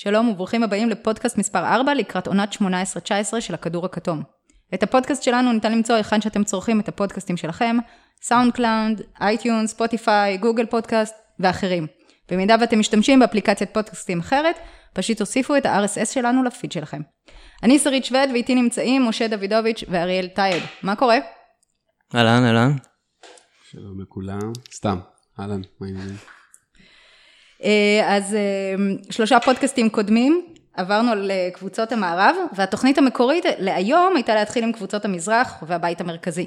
שלום וברוכים הבאים לפודקאסט מספר 4 לקראת עונת 18-19 של הכדור הכתום. את הפודקאסט שלנו ניתן למצוא היכן שאתם צורכים את הפודקאסטים שלכם, סאונד קלאונד, אייטיונס, ספוטיפיי, גוגל פודקאסט ואחרים. במידה ואתם משתמשים באפליקציית פודקאסטים אחרת, פשוט תוסיפו את ה-RSS שלנו לפיד שלכם. אני שרית שווד ואיתי נמצאים משה דוידוביץ' ואריאל טייד. מה קורה? אהלן, אהלן. שלום לכולם. סתם, אהלן, מה העניינים? אה, אז אה, שלושה פודקאסטים קודמים, עברנו על אה, המערב, והתוכנית המקורית להיום הייתה להתחיל עם קבוצות המזרח והבית המרכזי.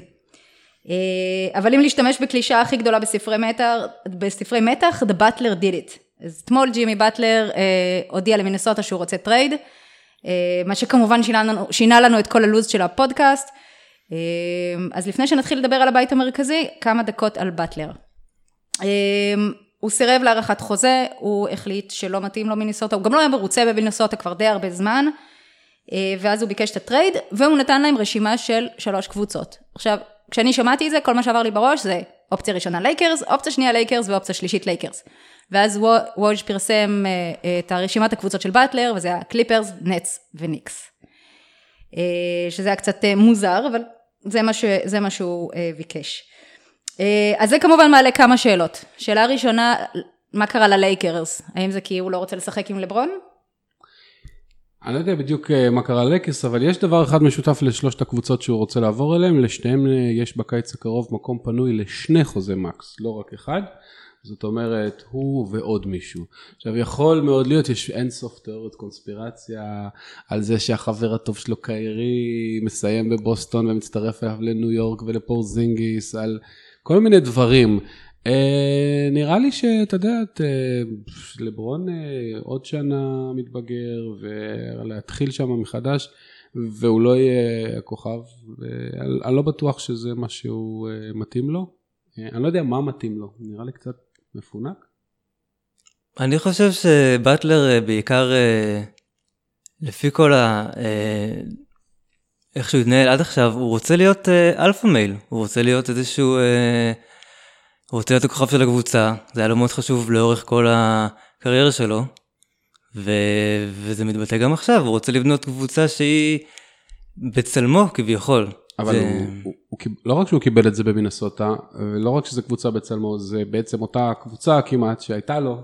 אבל אם להשתמש בקלישאה הכי גדולה בספרי מתח, בספרי מתח, The Butler did it. אז אתמול ג'ימי באטלר הודיע למינסוטה שהוא רוצה טרייד, מה שכמובן שינה לנו, שינה לנו את כל הלו"ז של הפודקאסט. אז לפני שנתחיל לדבר על הבית המרכזי, כמה דקות על באטלר. הוא סירב להארכת חוזה, הוא החליט שלא מתאים לו מיניסוטה, הוא גם לא היה מרוצה במיניסוטה כבר די הרבה זמן, אה, ואז הוא ביקש את הטרייד, והוא נתן להם רשימה של שלוש קבוצות. עכשיו, כשאני שמעתי את זה, כל מה שעבר לי בראש זה אופציה ראשונה לייקרס, אופציה שנייה לייקרס ואופציה שלישית לייקרס. ואז וואג' פרסם אה, את הרשימת הקבוצות של באטלר, וזה היה קליפרס, נטס וניקס. אה, שזה היה קצת מוזר, אבל זה מה, ש, זה מה שהוא ביקש. אה, אז זה כמובן מעלה כמה שאלות. שאלה ראשונה, מה קרה ללייקרס? האם זה כי הוא לא רוצה לשחק עם לברון? אני לא יודע בדיוק אה, מה קרה ללייקרס, אבל יש דבר אחד משותף לשלושת הקבוצות שהוא רוצה לעבור אליהם, לשניהם אה, יש בקיץ הקרוב מקום פנוי לשני חוזי מקס, לא רק אחד. זאת אומרת, הוא ועוד מישהו. עכשיו, יכול מאוד להיות, יש אינסוף תיאוריות קונספירציה על זה שהחבר הטוב שלו קיירי מסיים בבוסטון ומצטרף אליו לניו יורק ולפורזינגיס, על כל מיני דברים. אה, נראה לי שאתה יודע, אה, לברון אה, עוד שנה מתבגר ולהתחיל שם מחדש והוא לא יהיה הכוכב, אני לא בטוח שזה מה שהוא אה, מתאים לו. אה, אני לא יודע מה מתאים לו, נראה לי קצת מפונק. אני חושב שבטלר אה, בעיקר אה, לפי כל ה... איך שהוא התנהל עד עכשיו, הוא רוצה להיות אה, alpha male, הוא רוצה להיות איזשהו, אה, הוא רוצה להיות הכוכב של הקבוצה, זה היה לו מאוד חשוב לאורך כל הקריירה שלו, ו, וזה מתבטא גם עכשיו, הוא רוצה לבנות קבוצה שהיא בצלמו כביכול. אבל זה... הוא, הוא, הוא, לא רק שהוא קיבל את זה במינסוטה, ולא רק שזו קבוצה בצלמו, זה בעצם אותה קבוצה כמעט שהייתה לו,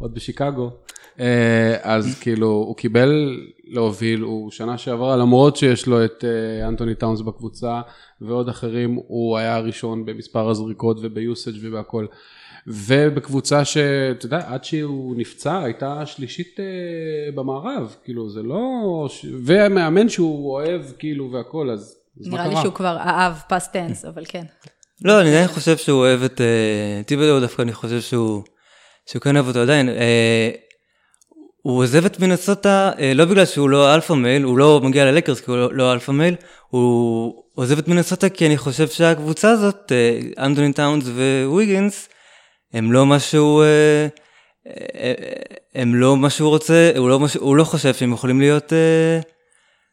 עוד בשיקגו, אה, אז כאילו הוא קיבל להוביל, הוא שנה שעברה למרות שיש לו את אה, אנטוני טאונס בקבוצה ועוד אחרים, הוא היה הראשון במספר הזריקות וביוסאג' ובהכל. ובקבוצה שאתה יודע, עד שהוא נפצע הייתה שלישית אה, במערב, כאילו זה לא, ומאמן שהוא אוהב כאילו והכל, אז, אז נראה לי שהוא כבר אהב פסט טנס, אבל כן. לא, אני עדיין חושב שהוא אוהב את תיבודו, דווקא אני חושב שהוא, שהוא כן אוהב אותו עדיין. הוא עוזב את מינסוטה אה, לא בגלל שהוא לא alpha male, הוא לא מגיע ללייקרס כי הוא לא, לא alpha male, הוא עוזב את מינסוטה כי אני חושב שהקבוצה הזאת, אה, אנתוני טאונס וויגינס, הם לא משהו, אה, הם לא מה שהוא רוצה, הוא לא, מש, הוא לא חושב שהם יכולים להיות...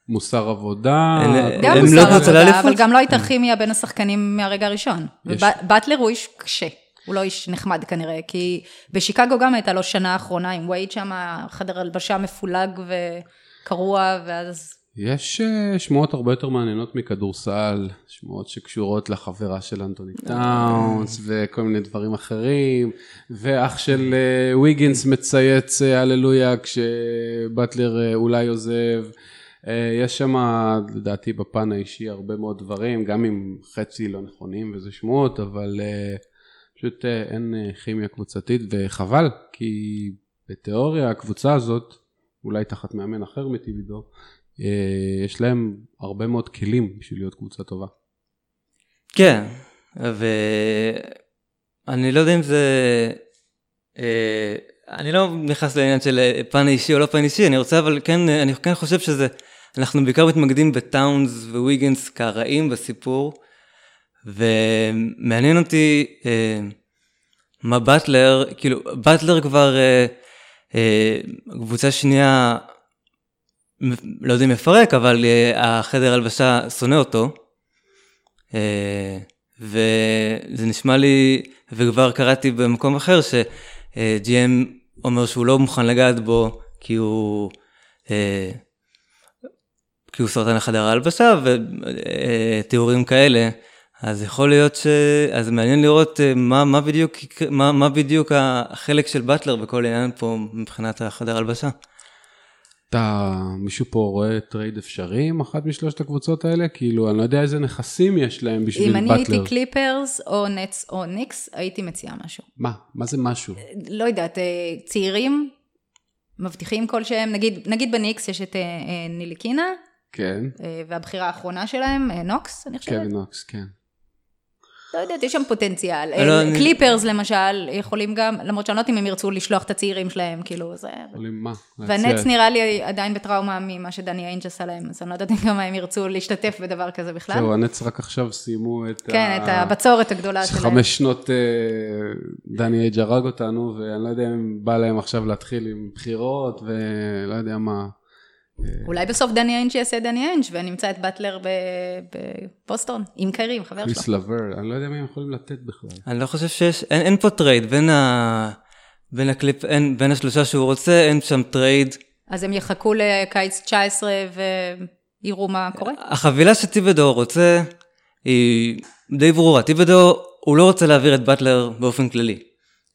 מוסר עבודה. גם מוסר לא עבודה, אבל גם לא הייתה כימיה בין השחקנים מהרגע הראשון. ובטלר הוא איש קשה. הוא לא איש נחמד כנראה, כי בשיקגו גם הייתה לו שנה האחרונה עם וייד שם, חדר הלבשה מפולג וקרוע, ואז... יש אה, שמועות הרבה יותר מעניינות מכדורסל, שמועות שקשורות לחברה של אנטוני טאונס וכל מיני דברים אחרים, ואח של ויגינס אה, מצייץ אה, הללויה כשבטלר אולי עוזב. יש שם לדעתי בפן האישי הרבה מאוד דברים, גם אם חצי לא נכונים וזה שמועות, אבל פשוט אה, אין אה, כימיה קבוצתית וחבל, כי בתיאוריה הקבוצה הזאת, אולי תחת מאמן אחר מטיבידו, אה, יש להם הרבה מאוד כלים בשביל להיות קבוצה טובה. כן, ואני לא יודע אם זה... אני לא נכנס לעניין של פן אישי או לא פן אישי, אני רוצה אבל כן, אני כן חושב שזה, אנחנו בעיקר מתמקדים בטאונס וויגנס כרעים בסיפור. ומעניין אותי אה, מה באטלר, כאילו באטלר כבר אה, אה, קבוצה שנייה, לא יודע אם מפרק, אבל אה, החדר הלבשה שונא אותו. אה, וזה נשמע לי, וכבר קראתי במקום אחר, ש-GM אומר שהוא לא מוכן לגעת בו, כי הוא, אה, כי הוא סרטן החדר ההלבשה ותיאורים כאלה. אז יכול להיות ש... אז מעניין לראות אה, מה, מה, בדיוק, מה, מה בדיוק החלק של באטלר בכל עניין פה מבחינת החדר הלבשה. אתה, מישהו פה רואה טרייד אפשרי עם אחת משלושת הקבוצות האלה? כאילו, אני לא יודע איזה נכסים יש להם בשביל באטלר. אם אני הייתי קליפרס או נטס או ניקס, הייתי מציעה משהו. מה? מה זה משהו? לא יודעת, אה, צעירים, מבטיחים כלשהם, נגיד, נגיד בניקס יש את אה, ניליקינה, כן. והבחירה האחרונה שלהם, נוקס, אני חושבת. קווין נוקס, כן. לא יודעת, יש שם פוטנציאל. לא, קליפרס אני... למשל, יכולים גם, למרות שאני לא יודעת אם הם ירצו לשלוח את הצעירים שלהם, כאילו זה... יכולים מה? והנטס נראה לי עדיין בטראומה ממה שדני איינג' עשה להם, אז אני לא יודעת אם גם הם ירצו להשתתף בדבר כזה בכלל. זהו, הנטס רק עכשיו סיימו את כן, ה... את הבצורת הגדולה שלהם. חמש שנות אה, דני איינג' הרג אותנו, ואני לא יודע אם בא להם עכשיו להתחיל עם בחירות, ולא יודע מה. אולי בסוף דני איינג' יעשה דני איינג' ונמצא את באטלר בבוסטון, עם קיירי, עם חבר שלו. קאריס לוורט, אני לא יודע מי הם יכולים לתת בכלל. אני לא חושב שיש, אין, אין פה טרייד בין, ה, בין הקליפ, אין, בין השלושה שהוא רוצה, אין שם טרייד. אז הם יחכו לקיץ 19 ויראו מה קורה? החבילה שטיבדו רוצה היא די ברורה, טיבדו הוא לא רוצה להעביר את באטלר באופן כללי.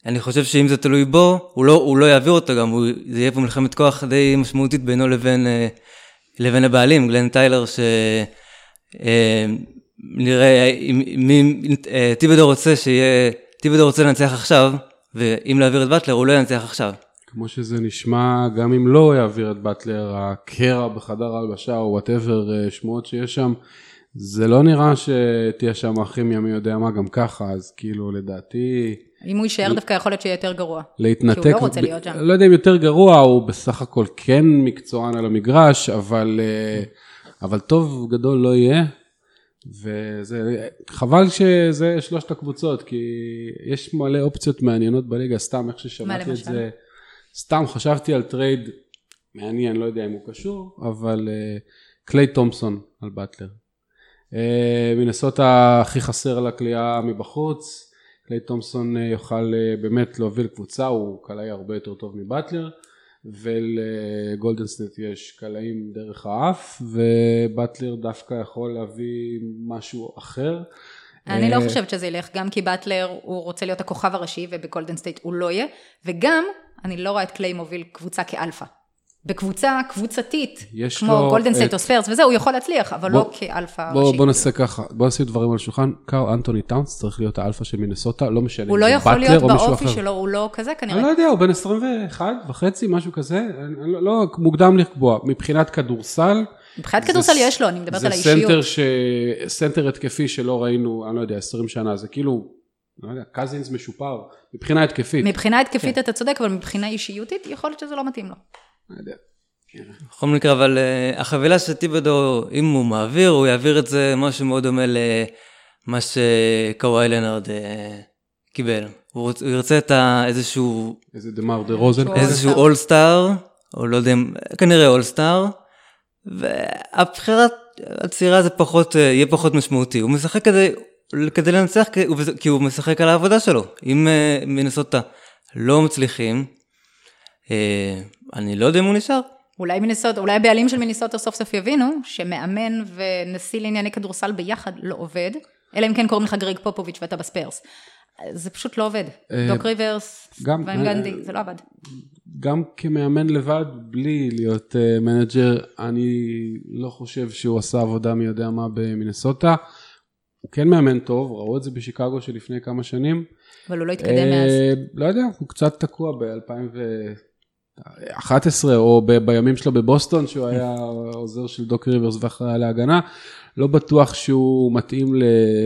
אני חושב שאם זה תלוי בו, הוא לא, הוא לא יעביר אותו גם, הוא, זה יהיה פה מלחמת כוח די משמעותית בינו לבין, אה, לבין הבעלים, גלן טיילר, שנראה אה, מי אה, טיבדו רוצה שיהיה, טיבדו רוצה לנצח עכשיו, ואם להעביר את באטלר הוא לא ינצח עכשיו. כמו שזה נשמע, גם אם לא יעביר את באטלר, הקרע בחדר ההלבשה או וואטאבר שמועות שיש שם, זה לא נראה שתהיה שם הכימיה מי יודע מה גם ככה, אז כאילו לדעתי... אם הוא יישאר דווקא יכול להיות שיהיה יותר גרוע. להתנתק. כי הוא לא רוצה להיות שם. לא יודע אם יותר גרוע, הוא בסך הכל כן מקצוען על המגרש, אבל, אה, אבל טוב גדול לא יהיה. וזה, חבל שזה שלושת הקבוצות, כי יש מלא אופציות מעניינות בליגה, סתם איך ששמעתי את זה. סתם חשבתי על טרייד מעניין, לא יודע אם הוא קשור, אבל אה, קליי תומפסון על באטלר. אה, מנסוטה הכי חסר לה קליעה מבחוץ. קליי תומפסון אה, יוכל אה, באמת להוביל קבוצה, הוא קלעי הרבה יותר טוב מבטלר, ולגולדן סטייט יש קלעים דרך האף, ובטלר דווקא יכול להביא משהו אחר. אני לא חושבת שזה ילך, גם כי באטלר הוא רוצה להיות הכוכב הראשי ובגולדן סטייט הוא לא יהיה, וגם אני לא רואה את קליי מוביל קבוצה כאלפא. בקבוצה קבוצתית, כמו גולדן סטייט או ספרס וזה, הוא יכול להצליח, אבל בוא, לא כאלפא ראשי. בוא, בוא נעשה ככה, בוא נשים דברים על השולחן, קארל אנתוני טאונס צריך להיות האלפא של מינסוטה, לא משנה הוא לא יכול להיות באופי שלו, הוא לא כזה כנראה. אני לא יודע, הוא בן 21 וחצי, משהו כזה, לא, לא מוקדם לקבוע, מבחינת כדורסל. מבחינת כדורסל יש לו, אני מדברת על האישיות. זה סנטר, ש... סנטר התקפי שלא ראינו, אני לא יודע, 20 שנה, זה כאילו, לא יודע, קזינס משופר, מבחינה התקפית. מבחינה התקפית כן. אתה צודק, אבל מבחינה אישיותית, יכול להיות שזה לא מתאים לו. לא יודע. בכל מקרה, אבל uh, החבילה של טיבדו, אם הוא מעביר, הוא יעביר את זה משהו מאוד דומה למה שקוואי לנארד uh, קיבל. הוא, הוא ירצה את ה, איזשהו... איזה דמר דה רוזן. איזשהו אולסטאר, או לא יודע, כנראה אולסטאר, והבחירה הצעירה זה פחות, uh, יהיה פחות משמעותי. הוא משחק כדי, כדי לנצח, כי הוא משחק על העבודה שלו. אם מינסוטה לא מצליחים, אני לא יודע אם הוא נשאר. אולי מינסוטה, אולי הבעלים של מיניסוטה סוף סוף יבינו שמאמן ונשיא לענייני כדורסל ביחד לא עובד, אלא אם כן קוראים לך גרג פופוביץ' ואתה בספרס. זה פשוט לא עובד. אה, דוק ריברס, ואן גנדי, זה לא עבד. גם כמאמן לבד, בלי להיות אה, manager, אני לא חושב שהוא עשה עבודה מי יודע מה במינסוטה. הוא כן מאמן טוב, ראו את זה בשיקגו שלפני כמה שנים. אבל הוא לא התקדם מאז. אה, לא יודע, הוא קצת תקוע ב-2000 11 או ב- בימים שלו בבוסטון שהוא היה עוזר של דוק ריברס ואחראי להגנה, לא בטוח שהוא מתאים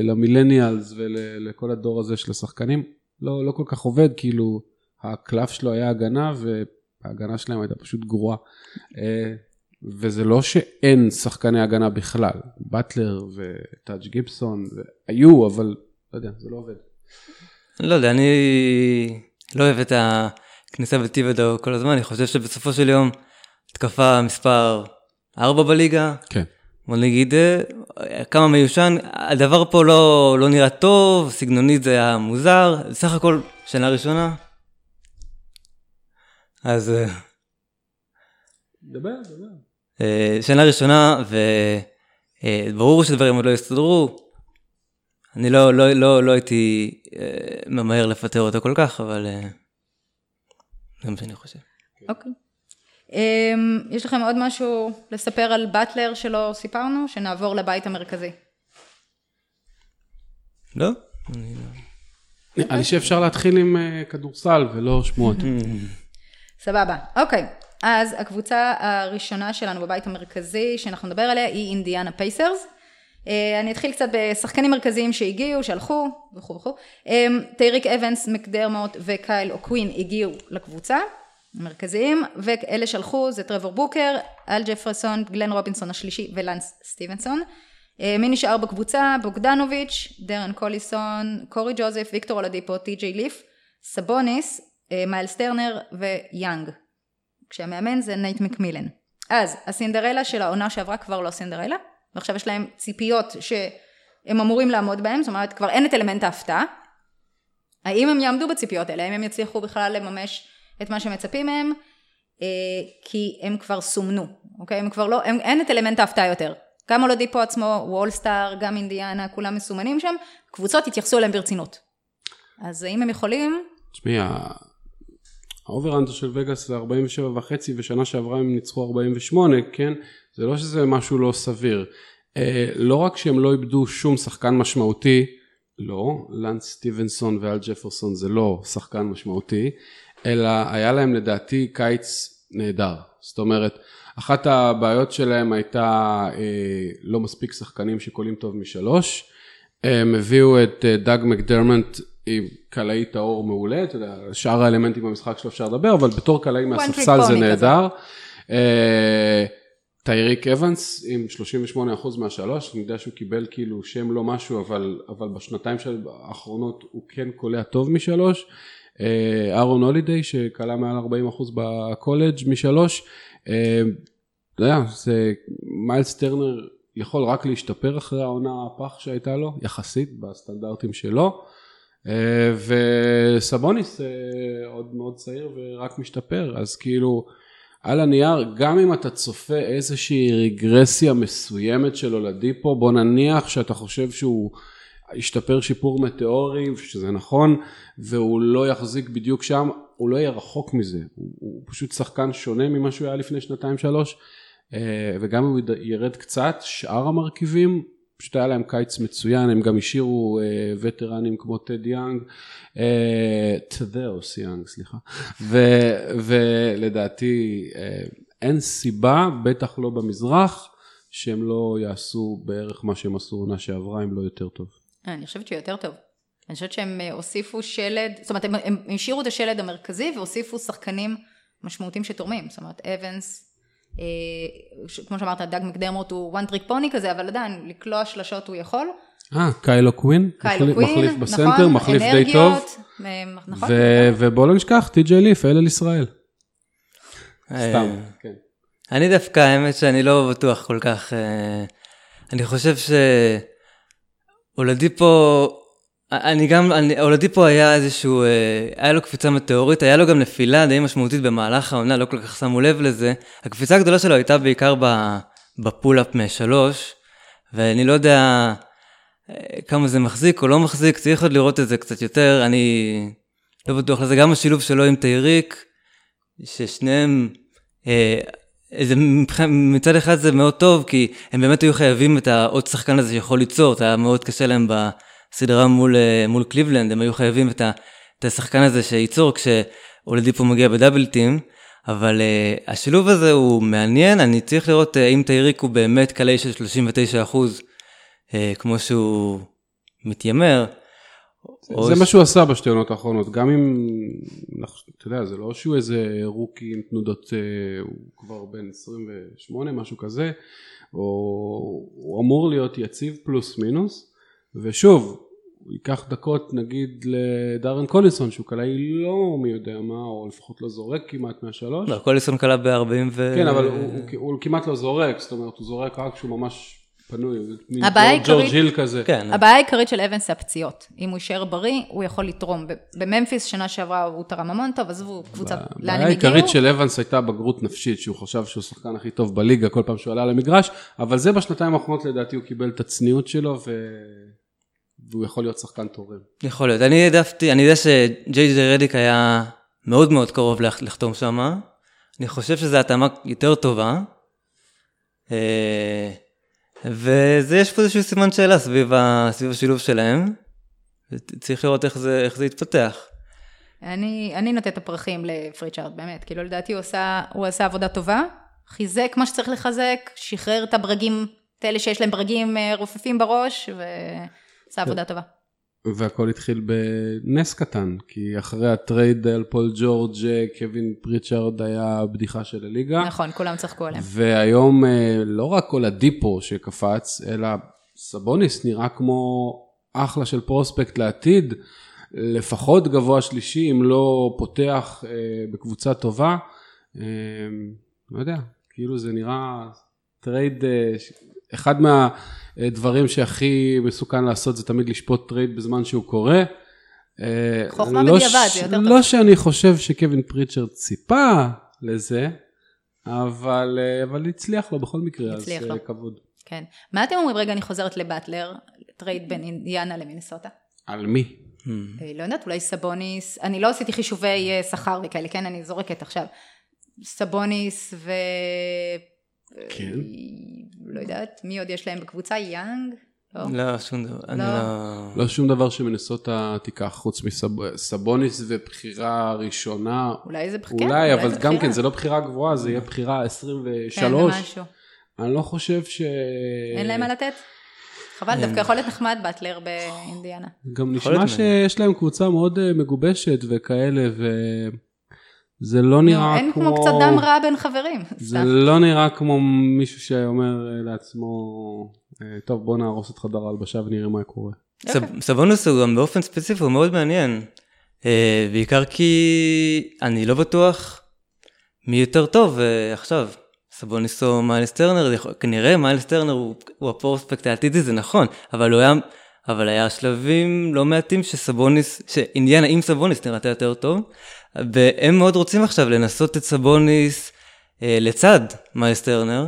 למילניאלס ולכל הדור הזה של השחקנים, לא, לא כל כך עובד, כאילו הקלף שלו היה הגנה וההגנה שלהם הייתה פשוט גרועה. אה, וזה לא שאין שחקני הגנה בכלל, באטלר וטאג' גיבסון, היו, אבל לא יודע, זה לא עובד. לא יודע, אני לא אוהב את ה... כניסה בטיבדו כל הזמן, אני חושב שבסופו של יום, התקפה מספר 4 בליגה. כן. בוא נגיד, אה, כמה מיושן, הדבר פה לא, לא נראה טוב, סגנונית זה היה מוזר, סך הכל שנה ראשונה. אז... אה, דבר, דבר. אה, שנה ראשונה, וברור שדברים עוד לא יסתדרו. אני לא, לא, לא, לא הייתי ממהר לפטר אותו כל כך, אבל זה מה שאני חושב. אוקיי. אמ, יש לכם עוד משהו לספר על באטלר שלא סיפרנו? שנעבור לבית המרכזי. לא? אני לא. לי שאפשר להתחיל עם אה, כדורסל ולא שמועות. סבבה, אוקיי. אז הקבוצה הראשונה שלנו בבית המרכזי שאנחנו נדבר עליה היא אינדיאנה פייסרס. אה, אני אתחיל קצת בשחקנים מרכזיים שהגיעו, שהלכו וכו' וכו'. אה, טייריק אבנס, מקדרמוט וקייל או'קווין הגיעו לקבוצה, מרכזיים, ואלה שהלכו זה טרוור בוקר, אל ג'פרסון, גלן רובינסון השלישי ולנס סטיבנסון. אה, מי נשאר בקבוצה? בוגדנוביץ', דרן קוליסון, קורי ג'וזף, ויקטור אולדיפו, טי.ג'יי ליף, סבוניס, מיילס טרנר ויאנג. כשהמאמן זה נייט מקמילן. אז הסינדרלה של העונה שעברה כבר לא סינדרלה, ועכשיו יש להם ציפיות שהם אמורים לעמוד בהם, זאת אומרת כבר אין את אלמנט ההפתעה. האם הם יעמדו בציפיות האלה, האם הם יצליחו בכלל לממש את מה שמצפים מהם, אה, כי הם כבר סומנו, אוקיי? הם כבר לא, הם, אין את אלמנט ההפתעה יותר. גם אולדיפו עצמו, all-star, גם אינדיאנה, כולם מסומנים שם, קבוצות יתייחסו אליהם ברצינות. אז האם הם יכולים? תשמעי, ה over under של וגאס זה 47 וחצי ושנה שעברה הם ניצחו 48, כן? זה לא שזה משהו לא סביר. אה, לא רק שהם לא איבדו שום שחקן משמעותי, לא, לנס סטיבנסון ואל ג'פרסון זה לא שחקן משמעותי, אלא היה להם לדעתי קיץ נהדר. זאת אומרת, אחת הבעיות שלהם הייתה אה, לא מספיק שחקנים שקולעים טוב משלוש. הם הביאו את אה, דאג מקדרמנט עם קלעי טהור מעולה, אתה יודע, שאר האלמנטים במשחק שלו אפשר לדבר, אבל בתור קלעי מהספסל זה נהדר. אה, טייריק אבנס עם 38% מהשלוש, אני יודע שהוא קיבל כאילו שם לא משהו, אבל, אבל בשנתיים האחרונות הוא כן קולע טוב משלוש. אה, אהרון הולידיי שקלע מעל 40% בקולג' משלוש. אה, אתה יודע, זה מיילס טרנר יכול רק להשתפר אחרי העונה הפח שהייתה לו, יחסית בסטנדרטים שלו. אה, וסבוניס עוד מאוד צעיר ורק משתפר, אז כאילו על הנייר, גם אם אתה צופה איזושהי רגרסיה מסוימת של הולדיפו, בוא נניח שאתה חושב שהוא ישתפר שיפור מטאורי, שזה נכון, והוא לא יחזיק בדיוק שם, הוא לא יהיה רחוק מזה, הוא, הוא פשוט שחקן שונה ממה שהוא היה לפני שנתיים שלוש, אה, וגם אם הוא ירד קצת, שאר המרכיבים פשוט היה להם קיץ מצוין, הם גם השאירו אה, וטרנים כמו טד יאנג, אה, תדאוס יאנג, סליחה, ו, ולדעתי אה, אין סיבה, בטח לא במזרח, שהם לא יעשו בערך מה שהם עשו עונה שעברה, אם לא יותר טוב. אה, אני חושבת שיותר טוב. אני חושבת שהם אה, הוסיפו שלד, זאת אומרת, הם, הם השאירו את השלד המרכזי והוסיפו שחקנים משמעותיים שתורמים, זאת אומרת, אבנס, אה, כמו שאמרת, דאג מקדרמוט הוא one trick pony כזה, אבל עדיין, לקלוע שלשות הוא יכול. אה, קייל או'קווין, קייל או'קווין, מחליף נכון, בסנטר, מחליף די טוב. אה, נכון. ו- ובוא לא נשכח, טי.ג'יי ליף, אל ישראל. אה, סתם, כן. אני דווקא, האמת שאני לא בטוח כל כך. אה, אני חושב שאולדיפו, אני גם, אולדיפו היה איזשהו, אה, היה לו קפיצה מטאורית, היה לו גם נפילה די משמעותית במהלך העונה, לא כל כך שמו לב לזה. הקפיצה הגדולה שלו הייתה בעיקר ב- בפול-אפ משלוש, ואני לא יודע אה, כמה זה מחזיק או לא מחזיק, צריך עוד לראות את זה קצת יותר, אני לא בטוח לזה. גם השילוב שלו עם תייריק, ששניהם, אה, זה, מצד אחד זה מאוד טוב, כי הם באמת היו חייבים את העוד שחקן הזה שיכול ליצור, זה היה מאוד קשה להם בסדרה מול, אה, מול קליבלנד, הם היו חייבים את, ה, את השחקן הזה שייצור כשאולדיפו מגיע בדאבל טים, אבל uh, השילוב הזה הוא מעניין, אני צריך לראות uh, אם תייריק הוא באמת קלעי של 39 אחוז, uh, כמו שהוא מתיימר. או זה ש- מה שהוא עשה בשתי עונות האחרונות, גם אם, אתה יודע, זה לא שהוא איזה רוקי עם תנודות, אה, הוא כבר בן 28, משהו כזה, או הוא אמור להיות יציב פלוס מינוס, ושוב, הוא ייקח דקות נגיד לדארן קולינסון, שהוא קלעי לא מי יודע מה, או לפחות לא זורק כמעט מהשלוש. לא, קוליסון קלע ב-40 ו... כן, אבל הוא, הוא, הוא כמעט לא זורק, זאת אומרת, הוא זורק רק כשהוא ממש פנוי, מין הבעיה ג'ורג'- היל כזה. כן, הבעיה העיקרית של אבנס זה הפציעות. אם הוא יישאר בריא, הוא יכול לתרום. ב- בממפיס שנה שעברה הוא תרם המון טוב, עזבו קבוצה, לאן הבעיה הם הגיעו? העיקרית של אבנס הייתה בגרות נפשית, שהוא חשב שהוא השחקן הכי טוב בליגה כל פעם שהוא עלה למגרש, אבל זה בשנתיים האחרונות לדעתי הוא קיבל את הצניעות שלו, ו... והוא יכול להיות שחקן תורם. יכול להיות. אני העדפתי, אני יודע שג'יי ג'יי רדיק היה מאוד מאוד קרוב לח- לחתום שם. אני חושב שזו התאמה יותר טובה. אה, וזה, יש פה איזשהו סימן שאלה סביב, ה, סביב השילוב שלהם. צריך לראות איך זה, איך זה יתפתח. אני, אני נותנת את הפרחים לפריצ'ארד, באמת. כאילו, לדעתי הוא עשה, הוא עשה עבודה טובה, חיזק מה שצריך לחזק, שחרר את הברגים, את אלה שיש להם ברגים אה, רופפים בראש, ועשה עבודה טובה. והכל התחיל בנס קטן, כי אחרי הטרייד על פול ג'ורג', קווין פריצ'ארד היה בדיחה של הליגה. נכון, כולם צחקו עליהם. והיום אה, לא רק אולדיפו שקפץ, אלא סבוניס נראה כמו אחלה של prospect לעתיד, לפחות גבוה שלישי, אם לא פותח אה, בקבוצה טובה. אה, לא יודע, כאילו זה נראה טרייד, אחד מהדברים שהכי מסוכן לעשות זה תמיד לשפוט טרייד בזמן שהוא קורה. אה, חוכמה לא בדיעבד, ש- זה יותר טוב. לא שאני חושב שקווין פריצ'רד ציפה לזה, אבל, אה, אבל הצליח לו בכל מקרה, אז לו. אה, כבוד. כן. מה אתם אומרים? רגע, אני חוזרת לבטלר, טרייד בין אינדיאנה למינסוטה. על מי? אה, לא יודעת, אולי סבוניס, אני לא עשיתי חישובי שכר וכאלה, כן, אני זורקת עכשיו. סבוניס ו... כן. אה, לא יודעת, מי עוד יש להם בקבוצה? יאנג? לא. לא, שום דבר. אני לא. לא... לא שום דבר שמינסוטה תיקח חוץ מסבוניס ובחירה ראשונה. אולי זה כן, אולי, אבל זה גם בחירה. כן זה לא בחירה גבוהה, זה יהיה בחירה כן, 23. זה משהו. אני לא חושב ש... אין להם מה לתת? חבל, דווקא יכול להיות נחמד באטלר באינדיאנה. גם נשמע שיש להם קבוצה מאוד אה, מגובשת וכאלה, וזה לא נראה אין כמו... כמו קצת דם רע בין חברים. זה סתם. לא נראה כמו מישהו שאומר אה, לעצמו, אה, טוב בוא נהרוס את חדר ההלבשה ונראה מה קורה. סב- סבונוס הוא גם באופן ספציפי הוא מאוד מעניין. אה, בעיקר כי אני לא בטוח מי יותר טוב אה, עכשיו. סבוניס או מיילס טרנר, כנראה מיילס טרנר הוא, הוא ה prospect העתידי, זה נכון, אבל הוא היה, אבל היה שלבים לא מעטים שסבוניס, שאינדיאנה עם סבוניס נראתה יותר טוב, והם מאוד רוצים עכשיו לנסות את סבוניס אה, לצד מיילס טרנר,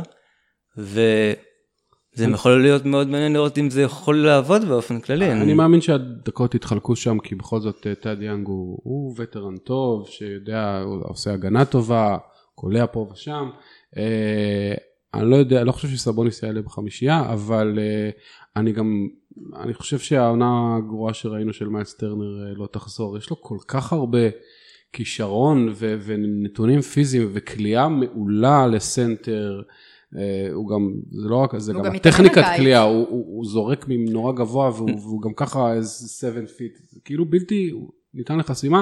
וזה יכול להיות מאוד מעניין לראות אם זה יכול לעבוד באופן כללי. אני מאמין שהדקות יתחלקו שם, כי בכל זאת אה, טד יאנג הוא, הוא וטרן טוב, שיודע, הוא עושה הגנה טובה, קולע פה ושם. אה, אני לא יודע, לא חושב שסבוניס יעלה בחמישייה, אבל אה, אני גם, אני חושב שהעונה הגרועה שראינו של מיילס טרנר אה, לא תחזור. יש לו כל כך הרבה כישרון ו- ונתונים פיזיים וקליעה מעולה לסנטר. אה, הוא גם, זה לא רק, זה גם גם הטכניקת קליעה, הוא, הוא, הוא זורק נורא גבוה והוא, והוא גם ככה איזה 7 feet, זה כאילו בלתי, ניתן לחסימה.